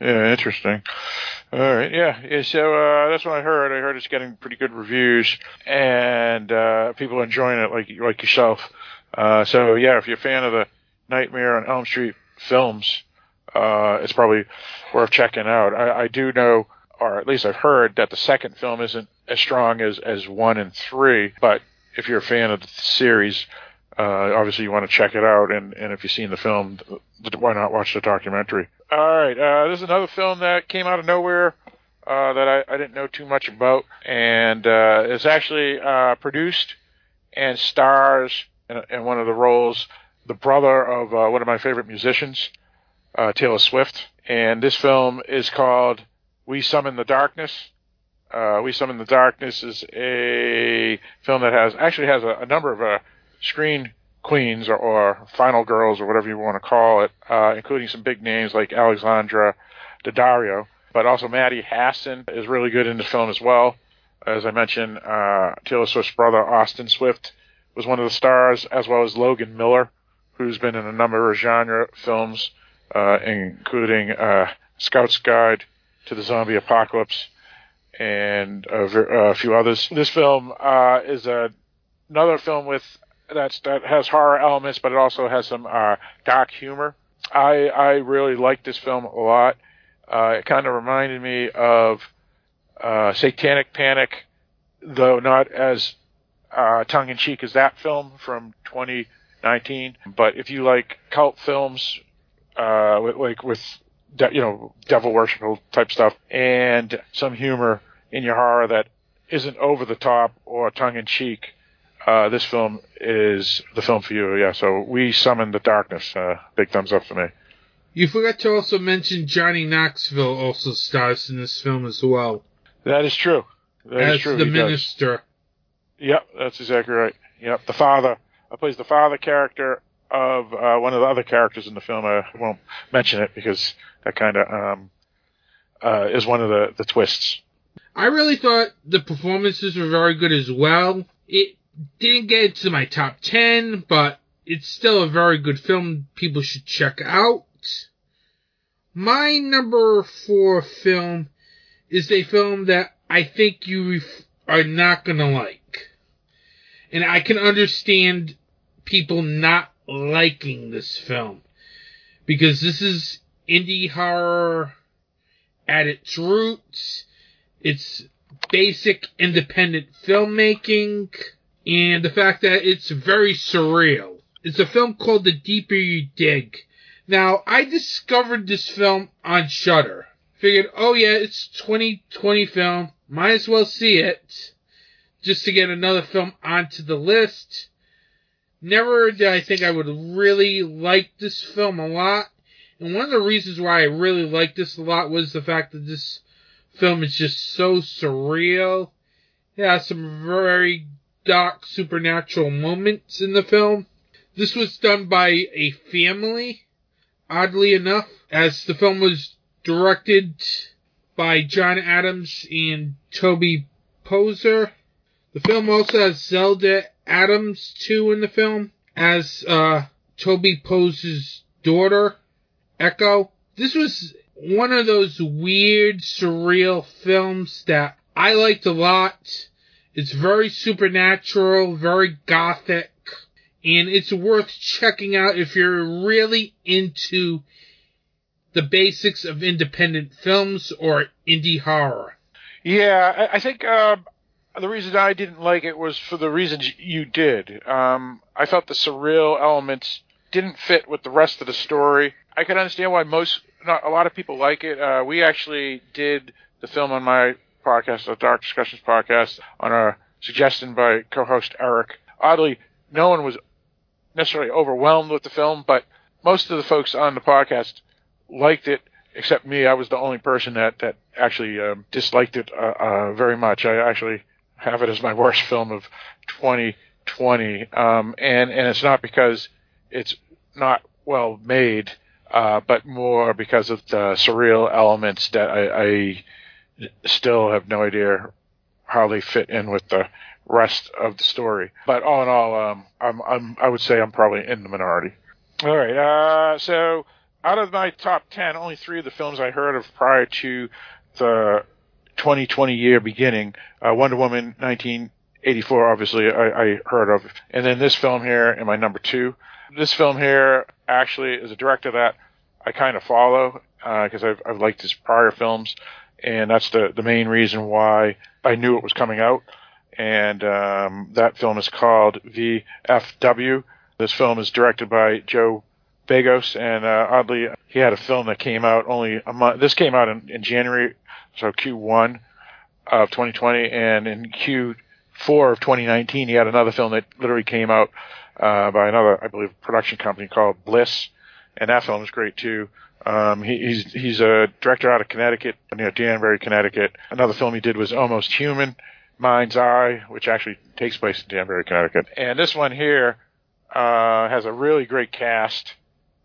yeah, interesting. All right, yeah, yeah. So uh, that's what I heard. I heard it's getting pretty good reviews, and uh, people are enjoying it, like like yourself. Uh, so yeah, if you're a fan of the Nightmare on Elm Street films, uh, it's probably worth checking out. I, I do know, or at least I've heard, that the second film isn't as strong as as one and three. But if you're a fan of the series, uh, obviously you want to check it out. And, and if you've seen the film, why not watch the documentary? All right, uh, this is another film that came out of nowhere. Uh, that I, I didn't know too much about, and uh, it's actually uh, produced and stars in, one of the roles the brother of uh, one of my favorite musicians, uh, Taylor Swift. And this film is called We Summon the Darkness. Uh, we Summon the Darkness is a film that has actually has a, a number of uh, screen queens or, or final girls or whatever you want to call it, uh, including some big names like Alexandra Daddario. But also Maddie Hasson is really good in the film as well. As I mentioned, uh, Taylor Swift's brother Austin Swift was one of the stars, as well as Logan Miller, who's been in a number of genre films, uh, including uh, Scout's Guide to the Zombie Apocalypse and a, ver- a few others. This film uh, is a, another film with that's, that has horror elements, but it also has some uh, dark humor. I I really like this film a lot. Uh, it kind of reminded me of uh, Satanic Panic, though not as uh, tongue in cheek as that film from 2019. But if you like cult films, uh, like with de- you know devil worshipful type stuff and some humor in your horror that isn't over the top or tongue in cheek, uh, this film is the film for you. Yeah. So we summon the darkness. Uh, big thumbs up for me. You forgot to also mention Johnny Knoxville also stars in this film as well That is true. That is as true. the he does. Yep, that's exactly right. Yep, the father. I plays the father character of uh, one of the other characters in the film. I won't mention it because that kind of um, uh, is one of the, the twists. I really thought the performances were very good as well. It didn't get to my top 10, but it's still a very good film people should check out. My number four film is a film that I think you ref- are not gonna like. And I can understand people not liking this film. Because this is indie horror at its roots. It's basic independent filmmaking and the fact that it's very surreal. It's a film called The Deeper You Dig. Now, I discovered this film on Shudder. Figured, oh yeah, it's 2020 film. Might as well see it. Just to get another film onto the list. Never did I think I would really like this film a lot. And one of the reasons why I really liked this a lot was the fact that this film is just so surreal. It has some very dark supernatural moments in the film. This was done by a family, oddly enough, as the film was directed by John Adams and Toby Poser. The film also has Zelda Adams too in the film as uh, Toby Poser's daughter, Echo. This was one of those weird, surreal films that I liked a lot. It's very supernatural, very gothic, and it's worth checking out if you're really into the basics of independent films or indie horror. Yeah, I think uh, the reason I didn't like it was for the reasons you did. Um, I thought the surreal elements didn't fit with the rest of the story. I could understand why most, not a lot of people like it. Uh, we actually did the film on my podcast, the Dark Discussions podcast, on a suggestion by co-host Eric. Oddly, no one was necessarily overwhelmed with the film, but most of the folks on the podcast liked it, except me. I was the only person that that actually um, disliked it uh, uh, very much. I actually have it as my worst film of 2020, um, and and it's not because it's not well made, uh, but more because of the surreal elements that I, I still have no idea how they fit in with the rest of the story. But all in all, um, I'm, I'm, I would say I'm probably in the minority. All right. Uh, so out of my top 10, only three of the films I heard of prior to the 2020 year beginning, uh, Wonder Woman 1984, obviously I, I heard of. And then this film here in my number two. This film here actually is a director that I kind of follow, because uh, I've, I've liked his prior films and that's the the main reason why I knew it was coming out. And um, that film is called VFW. This film is directed by Joe Begos, and uh, oddly, he had a film that came out only a month. This came out in, in January, so Q1 of 2020, and in Q4 of 2019, he had another film that literally came out uh, by another, I believe, production company called Bliss, and that film is great too. Um, he, he's he's a director out of Connecticut, near Danbury, Connecticut. Another film he did was Almost Human, Mind's Eye, which actually takes place in Danbury, Connecticut. And this one here uh, has a really great cast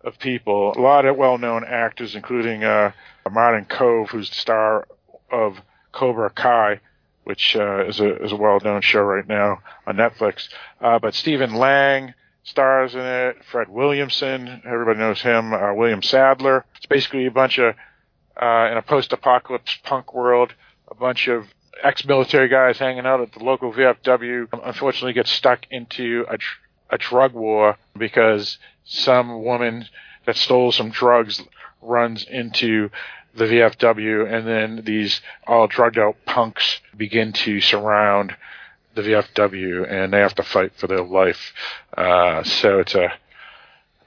of people, a lot of well-known actors, including uh, Martin Kove, who's the star of Cobra Kai, which uh, is a is a well-known show right now on Netflix. Uh, but Stephen Lang, stars in it. Fred Williamson, everybody knows him. Uh, William Sadler. It's basically a bunch of uh, in a post-apocalypse punk world, a bunch of ex-military guys hanging out at the local VFW. Unfortunately, get stuck into a, tr- a drug war because some woman that stole some drugs runs into the VFW, and then these all drugged out punks begin to surround the VFW, and they have to fight for their life. Uh, so it's a,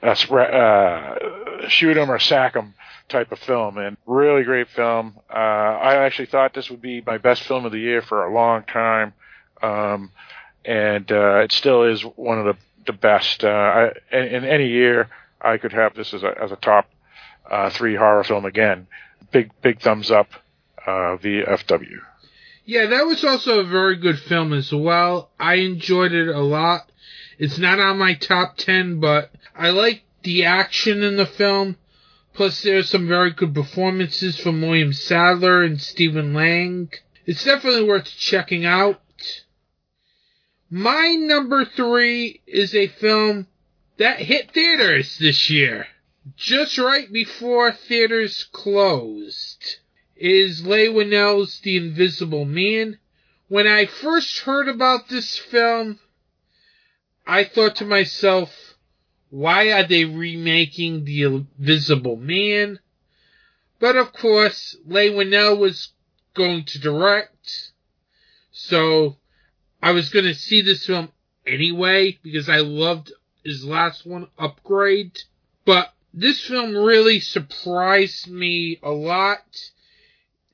a uh, shoot 'em or sack 'em type of film, and really great film. Uh, I actually thought this would be my best film of the year for a long time, um, and uh, it still is one of the the best. Uh, I, in, in, any year, I could have this as a as a top uh, three horror film again. Big big thumbs up, uh, VFW. Yeah, that was also a very good film as well. I enjoyed it a lot. It's not on my top 10, but I like the action in the film. Plus, there's some very good performances from William Sadler and Stephen Lang. It's definitely worth checking out. My number three is a film that hit theaters this year, just right before theaters closed is Leigh Whannell's The Invisible Man. When I first heard about this film, I thought to myself, why are they remaking The Invisible Man? But of course, Leigh Whannell was going to direct, so I was going to see this film anyway because I loved his last one, Upgrade. But this film really surprised me a lot.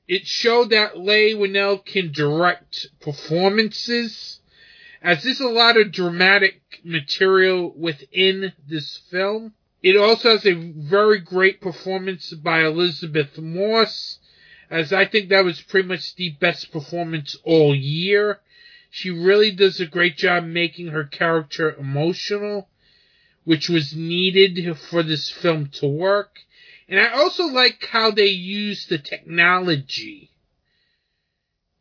It showed that Leigh Whannell can direct performances, as there's a lot of dramatic material within this film. It also has a very great performance by Elisabeth Moss, as I think that was pretty much the best performance all year. She really does a great job making her character emotional, which was needed for this film to work. And I also like how they use the technology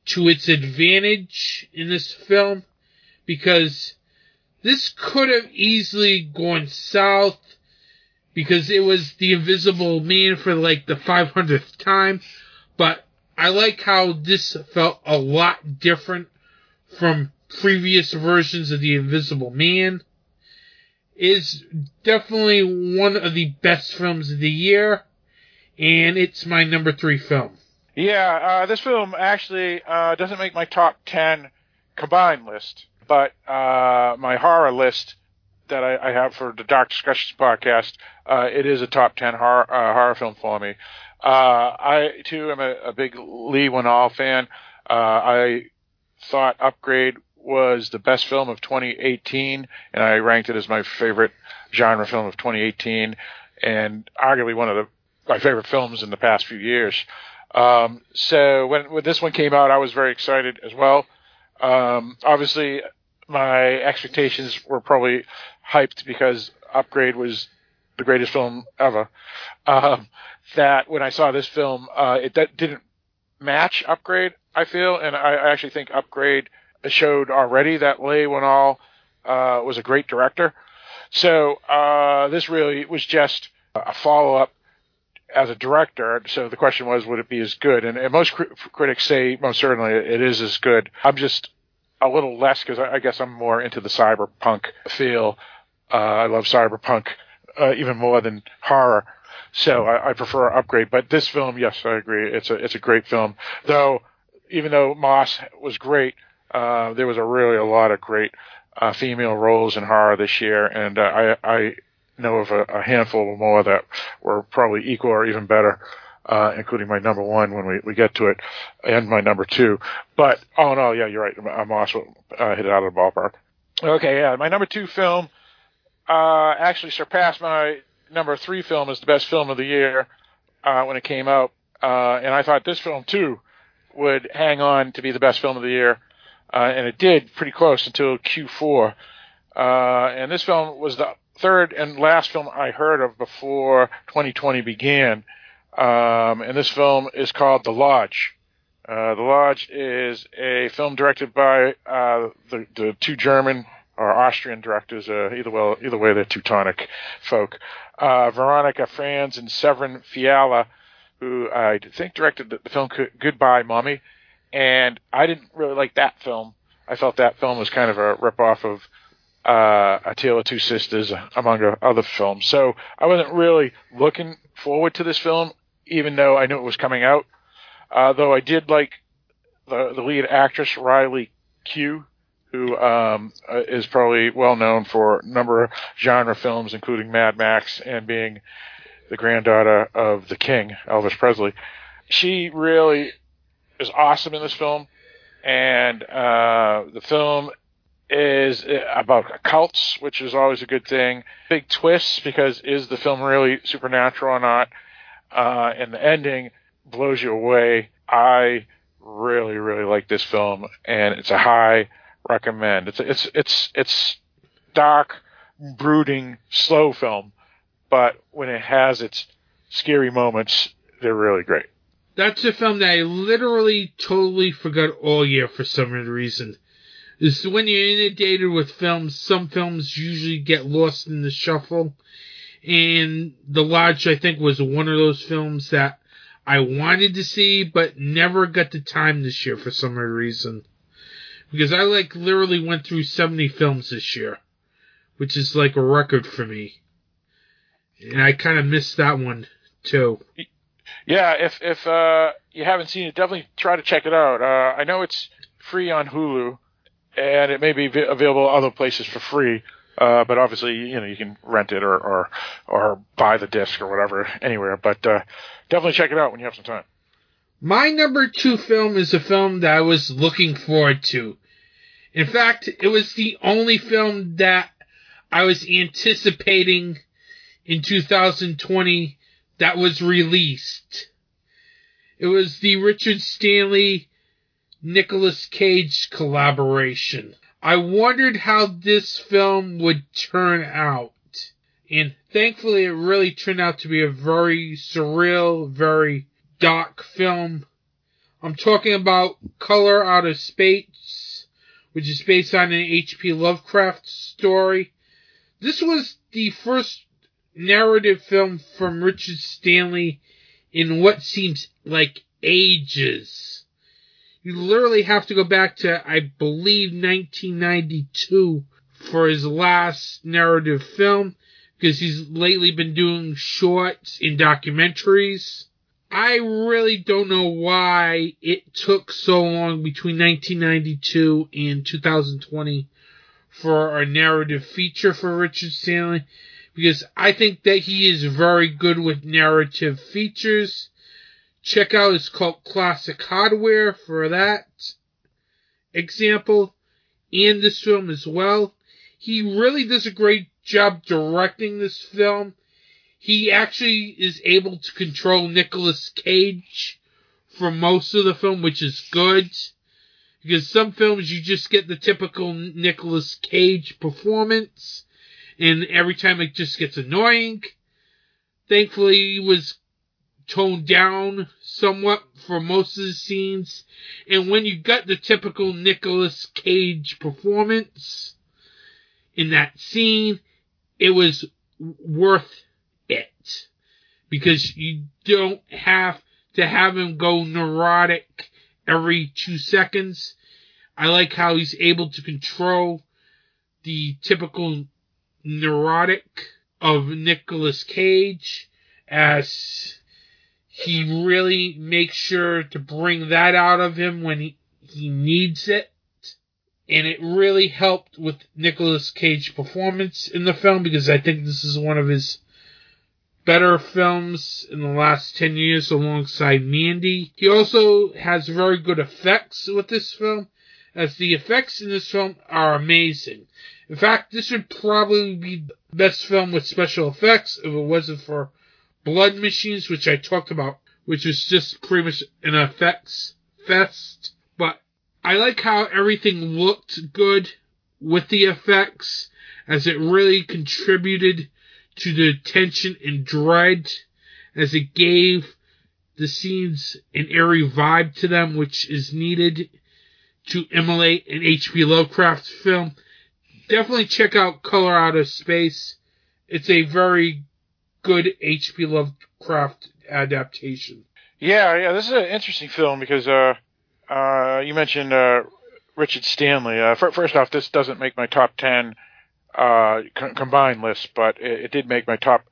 to its advantage in this film because this could have easily gone south because it was the invisible man for like the 500th time. But I like how this felt a lot different from previous versions of the invisible man is definitely one of the best films of the year, and it's my number three film. Yeah, uh, this film actually uh, doesn't make my top ten combined list, but uh, my horror list that I, I, have for the Dark Discussions podcast, uh, it is a top ten horror, uh, horror film for me. Uh, I too am a, a big Leigh Whannell fan. I thought Upgrade was the best film of 2018, and I ranked it as my favorite genre film of 2018, and arguably one of the, my favorite films in the past few years. Um, so when, when this one came out, I was very excited as well. Um, obviously, my expectations were probably hyped because Upgrade was the greatest film ever. Um, that when I saw this film, uh, it didn't match Upgrade, I feel, and I, actually think Upgrade showed already that Leigh Whannell uh, was a great director. So uh, this really was just a follow up as a director. So the question was, would it be as good? And, and most cr- critics say most certainly it is as good. I'm just a little less because I, I, guess I'm more into the cyberpunk feel. Uh, I love cyberpunk uh, even more than horror. So I, I, prefer Upgrade, but this film, yes, I agree. It's a it's a great film. Though, even though Moss was great, uh, there was a really a lot of great uh, female roles in horror this year, and uh, I, I know of a, a, handful more that were probably equal or even better, uh, including my number one when we, we get to it, and my number two. But oh no, yeah, you're right. I'm also uh, hit it out of the ballpark. Okay, yeah, my number two film uh, actually surpassed my number three film as the best film of the year when it came out, and I thought this film too would hang on to be the best film of the year uh, and it did pretty close until Q4. Uh, and this film was the third and last film I heard of before 2020 began. Um, and this film is called The Lodge. Uh, the Lodge is a film directed by uh, the, the two German or Austrian directors. Uh, either way, either way, they're Teutonic folk. Uh, Veronika Franz and Severin Fiala, who I think directed the, film Goodbye, Mommy and I didn't really like that film. I felt that film was kind of a ripoff of uh, A Tale of Two Sisters, among other films. So I wasn't really looking forward to this film, even though I knew it was coming out. Uh, though I did like the, the lead actress, Riley Keough, who um, uh, is probably well known for a number of genre films, including Mad Max and being the granddaughter of the King, Elvis Presley. She really is awesome in this film, and uh, the film is about cults, which is always a good thing. Big twists because is the film really supernatural or not? Uh, and the ending blows you away. I really, really like this film, and it's a high recommend. It's it's it's it's dark, brooding, slow film, but when it has its scary moments, they're really great. That's a film that I literally totally forgot all year for some reason. Is when you're inundated with films, some films usually get lost in the shuffle. And The Lodge, I think, was one of those films that I wanted to see, but never got the time this year for some reason. Because I like literally went through 70 films this year, which is like a record for me. And I kind of missed that one too. Yeah, if if uh, you haven't seen it, definitely try to check it out. Uh, I know it's free on Hulu, and it may be available other places for free. Uh, but obviously, you know, you can rent it or, or, or buy the disc or whatever anywhere. But, uh, definitely check it out when you have some time. My number two film is a film that I was looking forward to. In fact, it was the only film that I was anticipating in 2020 that was released. It was the Richard Stanley Nicolas Cage collaboration. I wondered how this film would turn out. And thankfully, it really turned out to be a very surreal, very dark film. I'm talking about Color Out of Space, which is based on an H.P. Lovecraft story. This was the first narrative film from Richard Stanley in what seems like ages. You literally have to go back to, I believe, 1992 for his last narrative film, because he's lately been doing shorts and documentaries. I really don't know why it took so long between 1992 and 2020 for a narrative feature for Richard Stanley, because I think that he is very good with narrative features. Check out his cult classic hardware for that example, and this film as well. He really does a great job directing this film. He actually is able to control Nicolas Cage for most of the film, which is good. Because some films you just get the typical Nicolas Cage performance, and every time it just gets annoying. Thankfully, he was toned down somewhat for most of the scenes. And when you got the typical Nicolas Cage performance in that scene, it was worth. Because you don't have to have him go neurotic every two seconds. I like how he's able to control the typical neurotic of Nicolas Cage as he really makes sure to bring that out of him when he, he needs it. And it really helped with Nicolas Cage's performance in the film because I think this is one of his better films in the last 10 years alongside Mandy. He also has very good effects with this film as the effects in this film are amazing. In fact, this would probably be the best film with special effects if it wasn't for Blood Machines, which I talked about, which was just pretty much an effects fest. But I like how everything looked good with the effects, as it really contributed to the tension and dread, as it gave the scenes an eerie vibe to them, which is needed to emulate an H.P. Lovecraft film. Definitely check out Color Out of Space. It's a very good H.P. Lovecraft adaptation. Yeah, yeah, this is an interesting film because uh, uh, you mentioned uh, Richard Stanley. Uh, first off, this doesn't make my top ten uh, co- combined list, but it, it, did make my top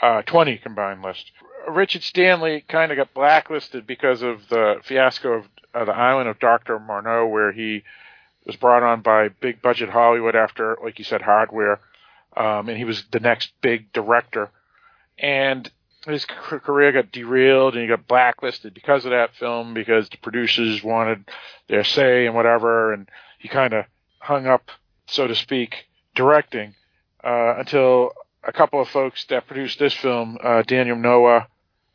uh, twenty combined list. Richard Stanley kind of got blacklisted because of the fiasco of uh, the Island of Doctor Moreau, where he was brought on by big budget Hollywood after, like you said, Hardware, um, and he was the next big director and his career got derailed and he got blacklisted because of that film because the producers wanted their say and whatever and he kind of hung up so to speak directing uh, until a couple of folks that produced this film uh, Daniel Noah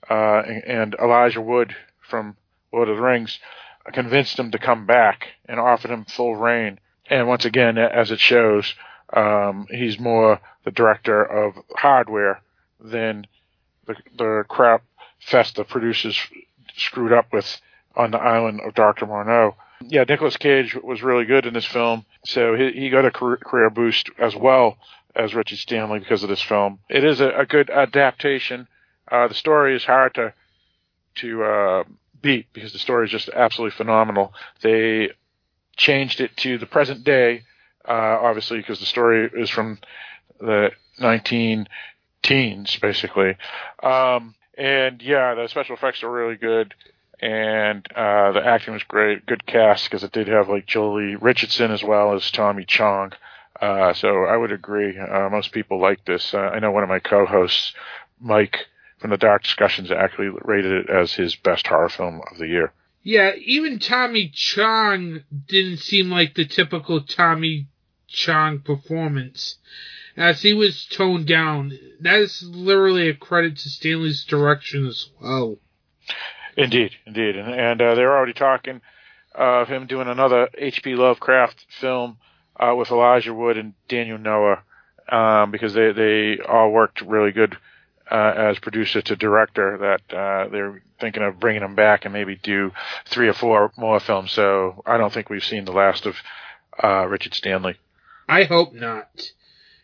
uh, and, and, Elijah Wood from Lord of the Rings convinced him to come back and offered him full reign and once again as it shows um, he's more the director of hardware than the, the crap fest the producers screwed up with on the island of Dr. Moreau. Yeah, Nicolas Cage was really good in this film, so he, he got a career boost as well as Richard Stanley because of this film. It is a, a good adaptation. Uh, the story is hard to to uh, beat because the story is just absolutely phenomenal. They changed it to the present day, uh, obviously, because the story is from the 19 teens, basically. Um, And yeah, the special effects are really good, and uh, the acting was great. Good cast because it did have like Joely Richardson as well as Tommy Chong. Uh, so I would agree. Uh, most people like this. Uh, I know one of my co-hosts, Mike from the Dark Discussions, actually rated it as his best horror film of the year. Yeah, even Tommy Chong didn't seem like the typical Tommy Chong performance, as he was toned down. That is literally a credit to Stanley's direction as well. Indeed, indeed, and, and uh, they're already talking of him doing another H.P. Lovecraft film uh, with Elijah Wood and Daniel Noah um, because they they all worked really good uh, as producer to director. That uh, they're thinking of bringing him back and maybe do three or four more films. So I don't think we've seen the last of uh, Richard Stanley. I hope not,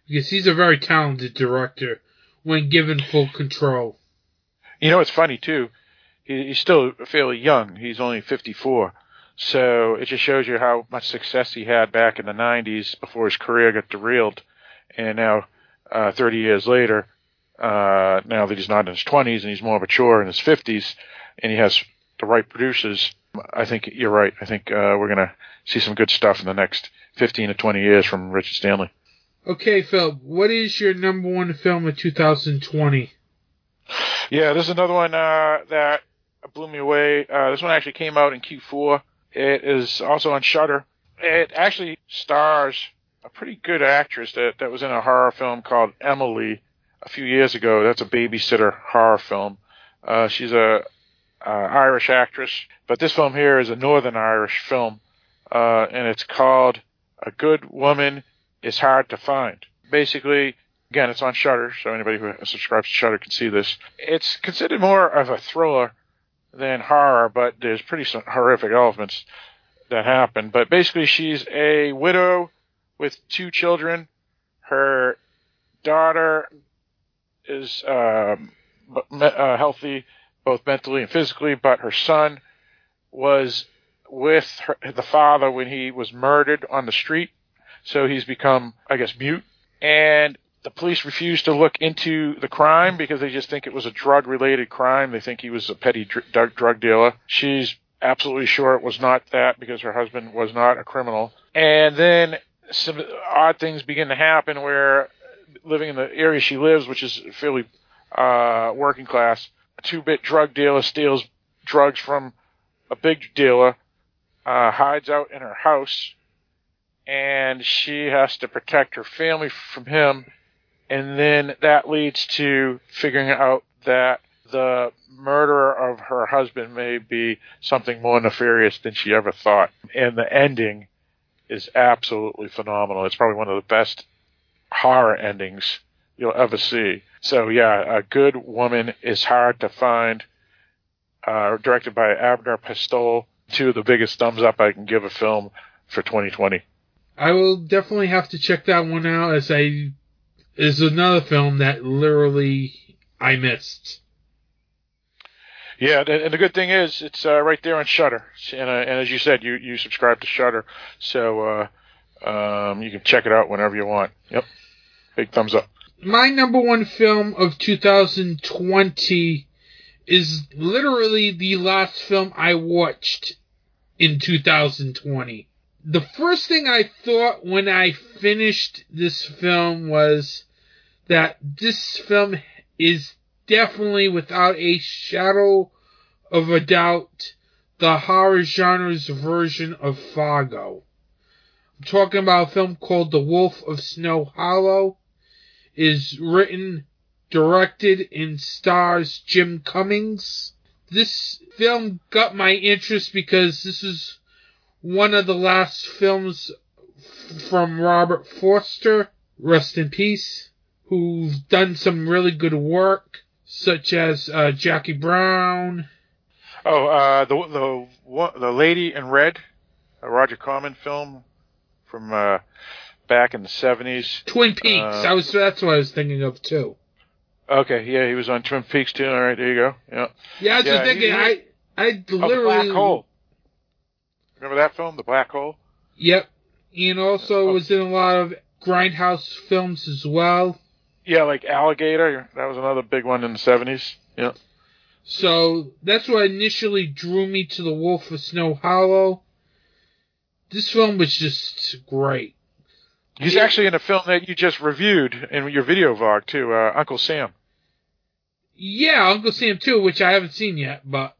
because he's a very talented director when given full control. You know, it's funny too. He, he's still fairly young. He's only 54. So it just shows you how much success he had back in the 90s before his career got derailed. And now, uh, 30 years later, uh, now that he's not in his 20s and he's more mature in his 50s and he has the right producers, I think you're right. I think uh, we're going to see some good stuff in the next 15 to 20 years from Richard Stanley. Okay, Phil, what is your number one film of 2020? Yeah, this is another one uh, that blew me away. Uh, this one actually came out in Q4. It is also on Shudder. It actually stars a pretty good actress that, that was in a horror film called Emily a few years ago. That's a babysitter horror film. Uh, she's a uh, Irish actress, but this film here is a Northern Irish film, uh, and it's called "A Good Woman Is Hard to Find." Basically, again, it's on Shudder, so anybody who subscribes to Shudder can see this. It's considered more of a thriller than horror, but there's pretty horrific elements that happen. But basically, she's a widow with two children. Her daughter is um, uh, healthy, both mentally and physically, but her son was with her, the father when he was murdered on the street. So he's become, I guess, mute. And the police refuse to look into the crime because they just think it was a drug related crime. They think he was a petty dr- drug dealer. She's absolutely sure it was not that because her husband was not a criminal. And then some odd things begin to happen where living in the area she lives, which is fairly uh, working class, a two bit drug dealer steals drugs from a big dealer, uh, hides out in her house, and she has to protect her family from him and then that leads to figuring out that the murderer of her husband may be something more nefarious than she ever thought. And the ending is absolutely phenomenal. It's probably one of the best horror endings you'll ever see. So yeah, a good woman is hard to find. Uh, directed by Abner Pastoll. Two of the biggest thumbs up I can give a film for 2020. I will definitely have to check that one out as I is another film that literally I missed. Yeah, and the good thing is it's uh, right there on Shudder, and, uh, and, as you said, you you subscribe to Shudder, so uh, um, you can check it out whenever you want. Yep, big thumbs up. My number one film of 2020 is literally the last film I watched in 2020. The first thing I thought when I finished this film was that this film is definitely without a shadow of a doubt the horror genre's version of Fargo. I'm talking about a film called The Wolf of Snow Hollow. It is written, directed, and stars Jim Cummings. This film got my interest because this is one of the last films from Robert Forster. Rest in peace who've done some really good work, such as uh, Jackie Brown. Oh, uh, the the the Lady in Red, a Roger Corman film from uh, back in the seventies. Twin Peaks. Uh, I was that's what I was thinking of too. Okay, yeah, he was on Twin Peaks too. All right, there you go. Yeah. Yeah, I was yeah, just thinking. He, I I literally. Oh, the Black Hole. Remember that film, The Black Hole? Yep. And also oh. was in a lot of grindhouse films as well. Yeah, like Alligator. That was another big one in the seventies. Yeah. So that's what initially drew me to The Wolf of Snow Hollow. This film was just great. He's actually in a film that you just reviewed in your video vlog too, uh, Uncle Sam. Yeah, Uncle Sam too, which I haven't seen yet, but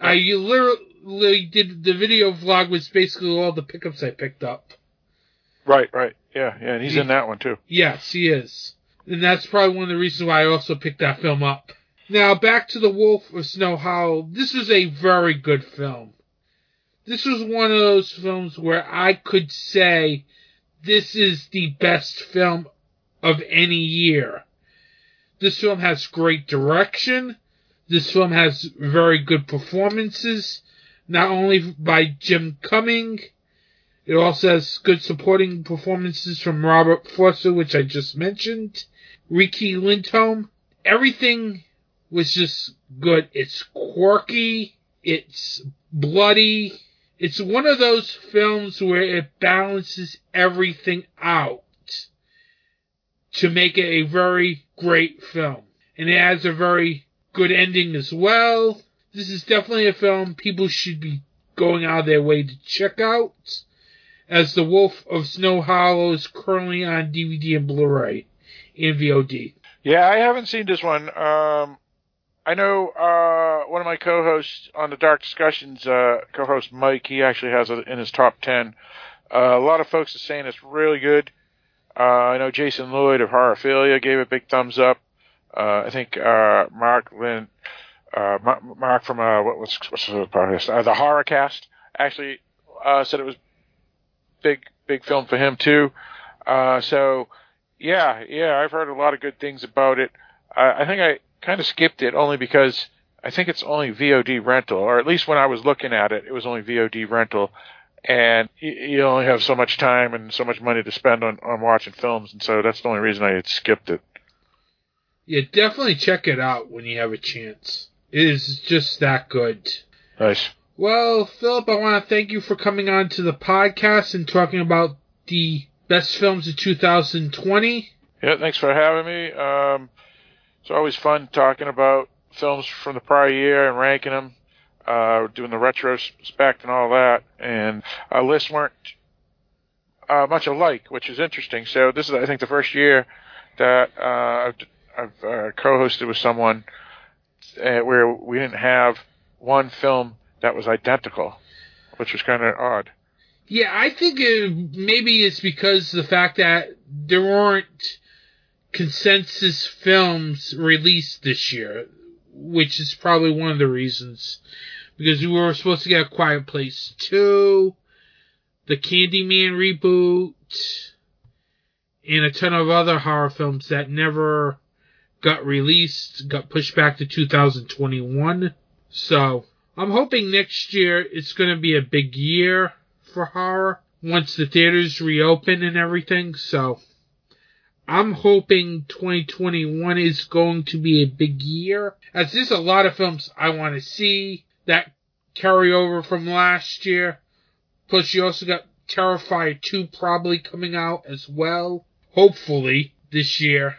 I literally did the video vlog was basically all the pickups I picked up. Right, right. Yeah, yeah, and he's in that one too. Yes, he is. And that's probably one of the reasons why I also picked that film up. Now, back to The Wolf of Snow Hollow. This is a very good film. This was one of those films where I could say this is the best film of any year. This film has great direction. This film has very good performances, not only by Jim Cumming, it also has good supporting performances from Robert Forster, which I just mentioned, Riki Lindhome. Everything was just good. It's quirky, it's bloody. It's one of those films where it balances everything out to make it a very great film. And it has a very good ending as well. This is definitely a film people should be going out of their way to check out, as The Wolf of Snow Hollow is currently on DVD and Blu-ray and VOD. Yeah, I haven't seen this one. Um, I know uh, one of my co-hosts on the Dark Discussions, uh, co-host Mike, he actually has it in his top ten. Uh, a lot of folks are saying it's really good. Uh, I know Jason Lloyd of Horophilia gave a big thumbs up. Uh, I think uh, Mark Lynn, Mark from what's the podcast? The Horrorcast actually said it was big big film for him too. Uh, so yeah, yeah, I've heard a lot of good things about it. I, I think I kind of skipped it only because I think it's only VOD rental, or at least when I was looking at it, it was only VOD rental and you only have so much time and so much money to spend on, on watching films, and so that's the only reason I had skipped it. Yeah, definitely check it out when you have a chance. It is just that good. Nice. Well, Philip, I want to thank you for coming on to the podcast and talking about the best films of 2020. Yeah, thanks for having me. Um, it's always fun talking about films from the prior year and ranking them uh, doing the retrospect and all that, and our lists weren't uh, much alike, which is interesting. So this is, I think, the first year that uh, I've, I've uh, co-hosted with someone uh, where we didn't have one film that was identical, which was kind of odd. Yeah, I think it, maybe it's because the fact that there weren't consensus films released this year, which is probably one of the reasons because we were supposed to get a Quiet Place 2, the Candyman reboot, and a ton of other horror films that never got released, got pushed back to 2021. So, I'm hoping next year it's going to be a big year for horror once the theaters reopen and everything. So, I'm hoping 2021 is going to be a big year, as there's a lot of films I want to see that carry over from last year. Plus, you also got Terrifier 2 probably coming out as well. Hopefully, this year.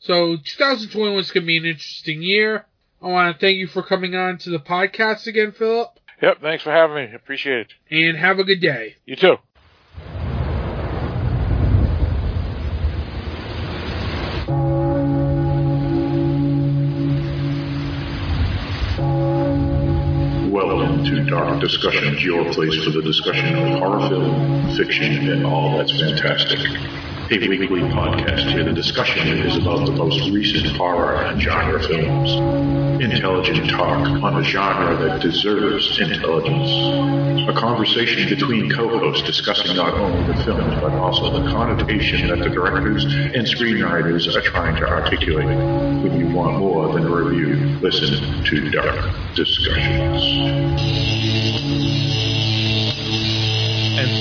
So, 2021 is going to be an interesting year. I want to thank you for coming on to the podcast again, Philip. Yep, thanks for having me. Appreciate it. And have a good day. You too. Welcome to Dark Discussions, your place for the discussion of horror film, fiction, and all that's fantastic. A weekly podcast where the discussion is about the most recent horror and genre films. Intelligent talk on a genre that deserves intelligence. A conversation between co-hosts discussing not only the film, but also the connotation that the directors and screenwriters are trying to articulate. When you want more than a review, listen to Dark Discussions.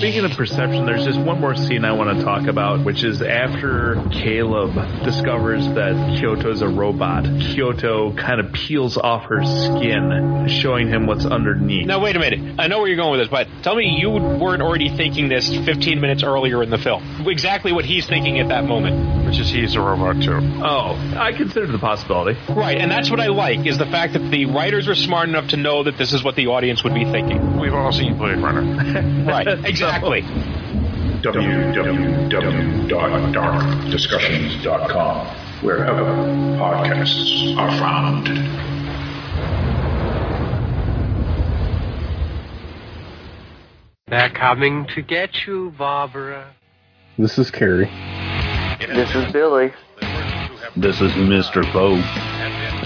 Speaking of perception, there's just one more scene I want to talk about, which is after Caleb discovers that Kyoto's a robot. Kyoto kind of peels off her skin, showing him what's underneath. Now, wait a minute. I know where you're going with this, but tell me you weren't already thinking this 15 minutes earlier in the film. Exactly what he's thinking at that moment. Which is he's a robot too. Oh, I consider the possibility. Right, and that's what I like is the fact that the writers were smart enough to know that this is what the audience would be thinking. We've all seen Blade Runner. Right, exactly. www.darkdiscussions.com, wherever podcasts are found. They're coming to get you, Barbara. This is Carrie. This is Billy. This is Mr. Bo.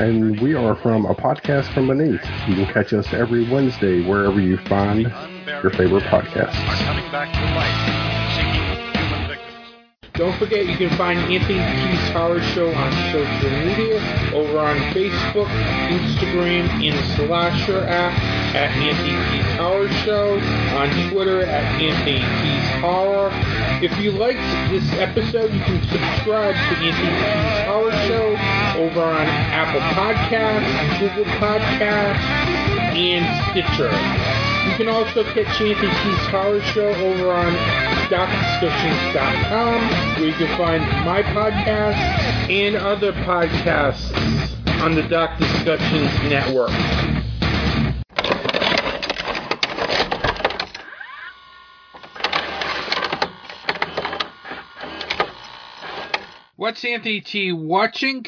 And we are from a podcast from Beneath. You can catch us every Wednesday wherever you find your favorite podcasts. Coming back to life, seeking human victims. Don't forget you can find Anthony T's Horror Show on social media over on Facebook, Instagram, and the Slasher app at Anthony T's Horror Show, on Twitter at Anthony T's Horror. If you liked this episode, you can subscribe to Anthony T's Horror Show over on Apple Podcasts, Google Podcasts, and Stitcher. You can also catch Anthony T's Horror Show over on DarkDiscussions.com, where you can find my podcast and other podcasts on the Dark Discussions Network. What's Anthony T watching?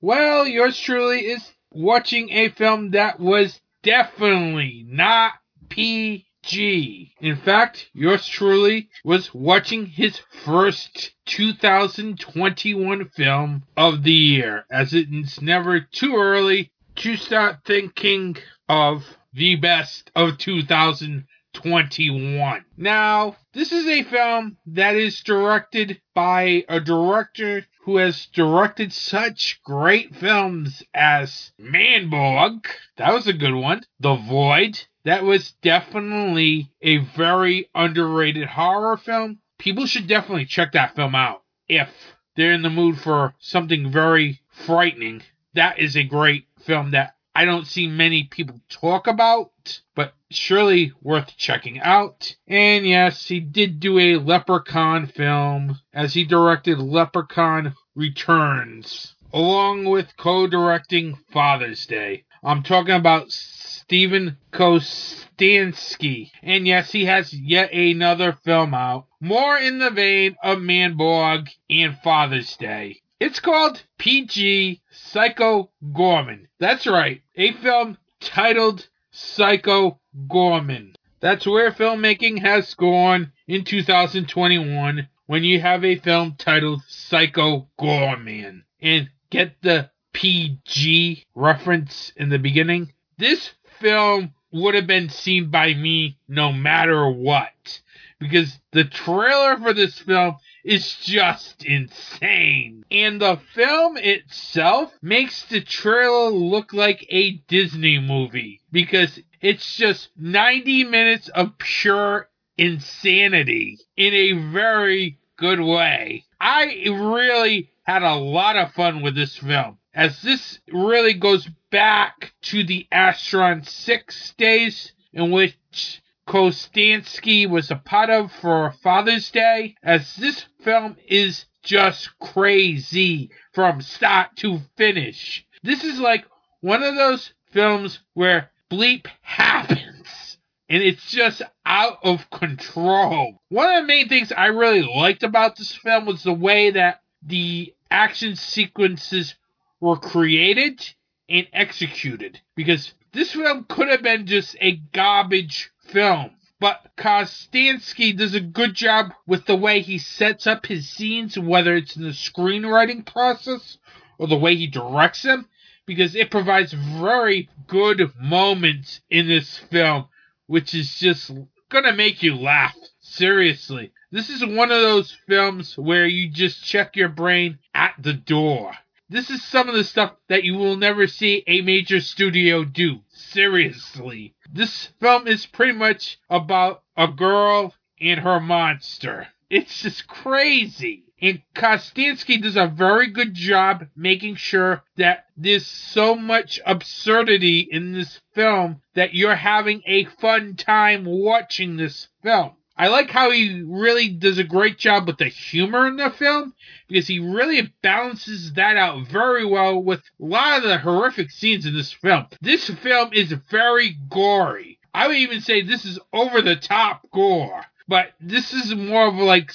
Well, yours truly is watching a film that was definitely not PG. In fact, yours truly was watching his first 2021 film of the year, as it's never too early to start thinking of the best of 2021. Now, this is a film that is directed by a director who has directed such great films as Manborg, that was a good one, The Void, that was definitely a very underrated horror film. People should definitely check that film out if they're in the mood for something very frightening. That is a great film that I don't see many people talk about, but surely worth checking out. And yes, he did do a Leprechaun film as he directed Leprechaun Returns, along with co directing Father's Day. I'm talking about Steven Kostanski. And yes, he has yet another film out, more in the vein of Manborg and Father's Day. It's called PG Psycho Goreman. That's right, a film titled Psycho Goreman. That's where filmmaking has gone in 2021 when you have a film titled Psycho Goreman. And get the PG reference in the beginning? This film would have been seen by me no matter what. Because the trailer for this film is just insane. And the film itself makes the trailer look like a Disney movie. Because it's just 90 minutes of pure insanity in a very good way. I really had a lot of fun with this film. As this really goes back to the Astron 6 days in which Kostanski was a part of for Father's Day, as this film is just crazy from start to finish. This is like one of those films where bleep happens and it's just out of control. One of the main things I really liked about this film was the way that the action sequences were created and executed because this film could have been just a garbage film. But Kostanski does a good job with the way he sets up his scenes, whether it's in the screenwriting process or the way he directs them, because it provides very good moments in this film, which is just gonna make you laugh. Seriously. This is one of those films where you just check your brain at the door. This is some of the stuff that you will never see a major studio do. Seriously. This film is pretty much about a girl and her monster. It's just crazy. And Kostanski does a very good job making sure that there's so much absurdity in this film that you're having a fun time watching this film. I like how he really does a great job with the humor in the film because he really balances that out very well with a lot of the horrific scenes in this film. This film is very gory. I would even say this is over the top gore. But this is more of like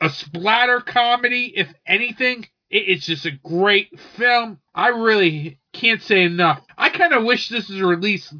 a splatter comedy, if anything. It's just a great film. I really can't say enough. I kind of wish this was released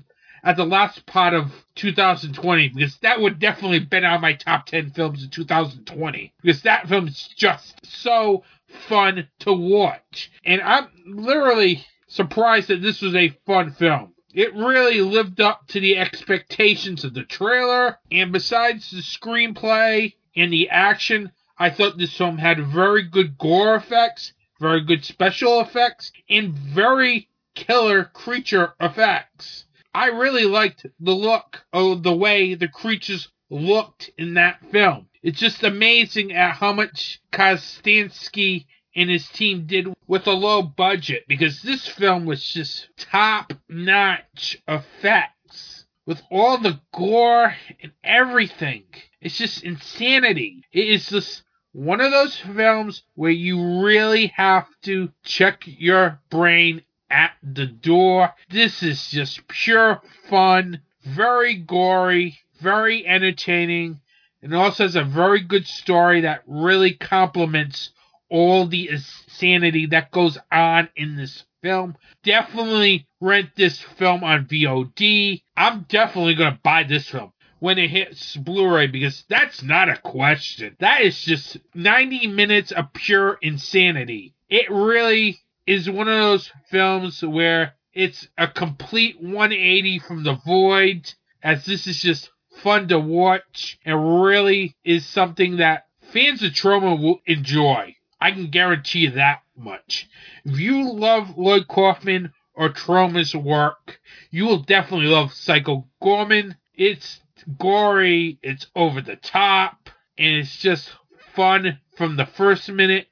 at the last part of 2020 because that would definitely been on my top 10 films in 2020 because that film is just so fun to watch. And I'm literally surprised that this was a fun film. It really lived up to the expectations of the trailer, and besides the screenplay and the action, I thought this film had very good gore effects, very good special effects, and very killer creature effects. I really liked the look of the way the creatures looked in that film. It's just amazing at how much Kostanski and his team did with a low budget because this film was just top notch effects with all the gore and everything. It's just insanity. It is just one of those films where you really have to check your brain at the door. This is just pure fun, very gory, very entertaining, and also has a very good story that really complements all the insanity that goes on in this film. Definitely rent this film on VOD. I'm definitely going to buy this film when it hits Blu-ray because that's not a question. That is just 90 minutes of pure insanity. It really is one of those films where it's a complete 180 from the void as this is just fun to watch and really is something that fans of Troma will enjoy. I can guarantee you that much. If you love Lloyd Kaufman or Troma's work, you will definitely love Psycho Goreman. It's gory, it's over the top, and it's just fun from the first minute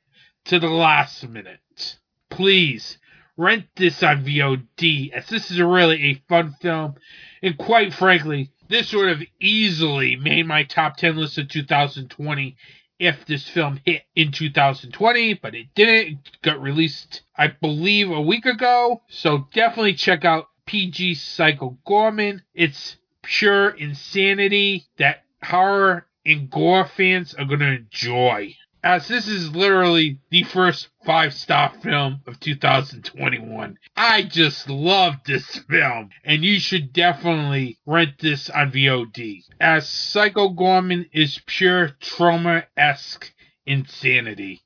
to the last minute. Please rent this on VOD, as this is really a fun film, and quite frankly, this would have easily made my top 10 list of 2020 if this film hit in 2020, but it didn't. It got released, I believe, a week ago. So definitely check out PG Psycho Goreman. It's pure insanity that horror and gore fans are going to enjoy as this is literally the first five star film of 2021. I just love this film, and you should definitely rent this on VOD, as Psycho Goreman is pure Troma esque insanity.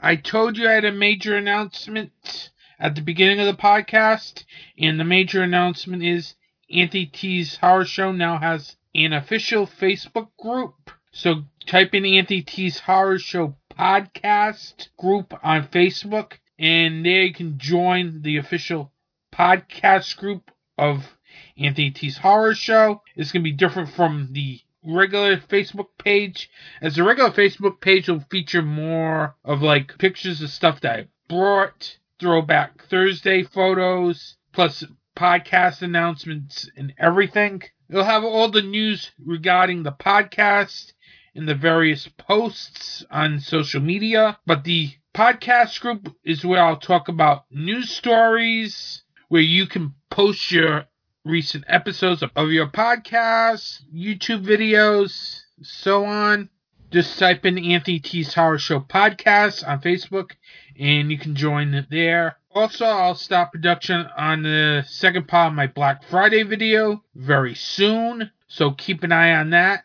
I told you I had a major announcement at the beginning of the podcast, and the major announcement is Anthony T's Horror Show now has an official Facebook group. So type in Anthony T's Horror Show podcast group on Facebook, and there you can join the official podcast group of Anthony T's Horror Show. It's going to be different from the regular Facebook page, as the regular Facebook page will feature more of like pictures of stuff that I brought, throwback Thursday photos, plus podcast announcements and everything. You'll have all the news regarding the podcast in the various posts on social media. But the podcast group is where I'll talk about news stories, where you can post your recent episodes of your podcast, YouTube videos, so on. Just type in Anthony T's Horror Show podcast on Facebook and you can join there. Also, I'll stop production on the second part of my Black Friday video very soon, so keep an eye on that.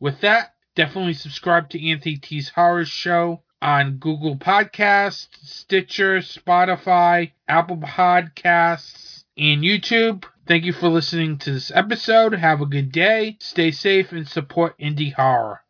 With that, definitely subscribe to Anthony T's Horror Show on Google Podcasts, Stitcher, Spotify, Apple Podcasts, and YouTube. Thank you for listening to this episode. Have a good day. Stay safe and support indie horror.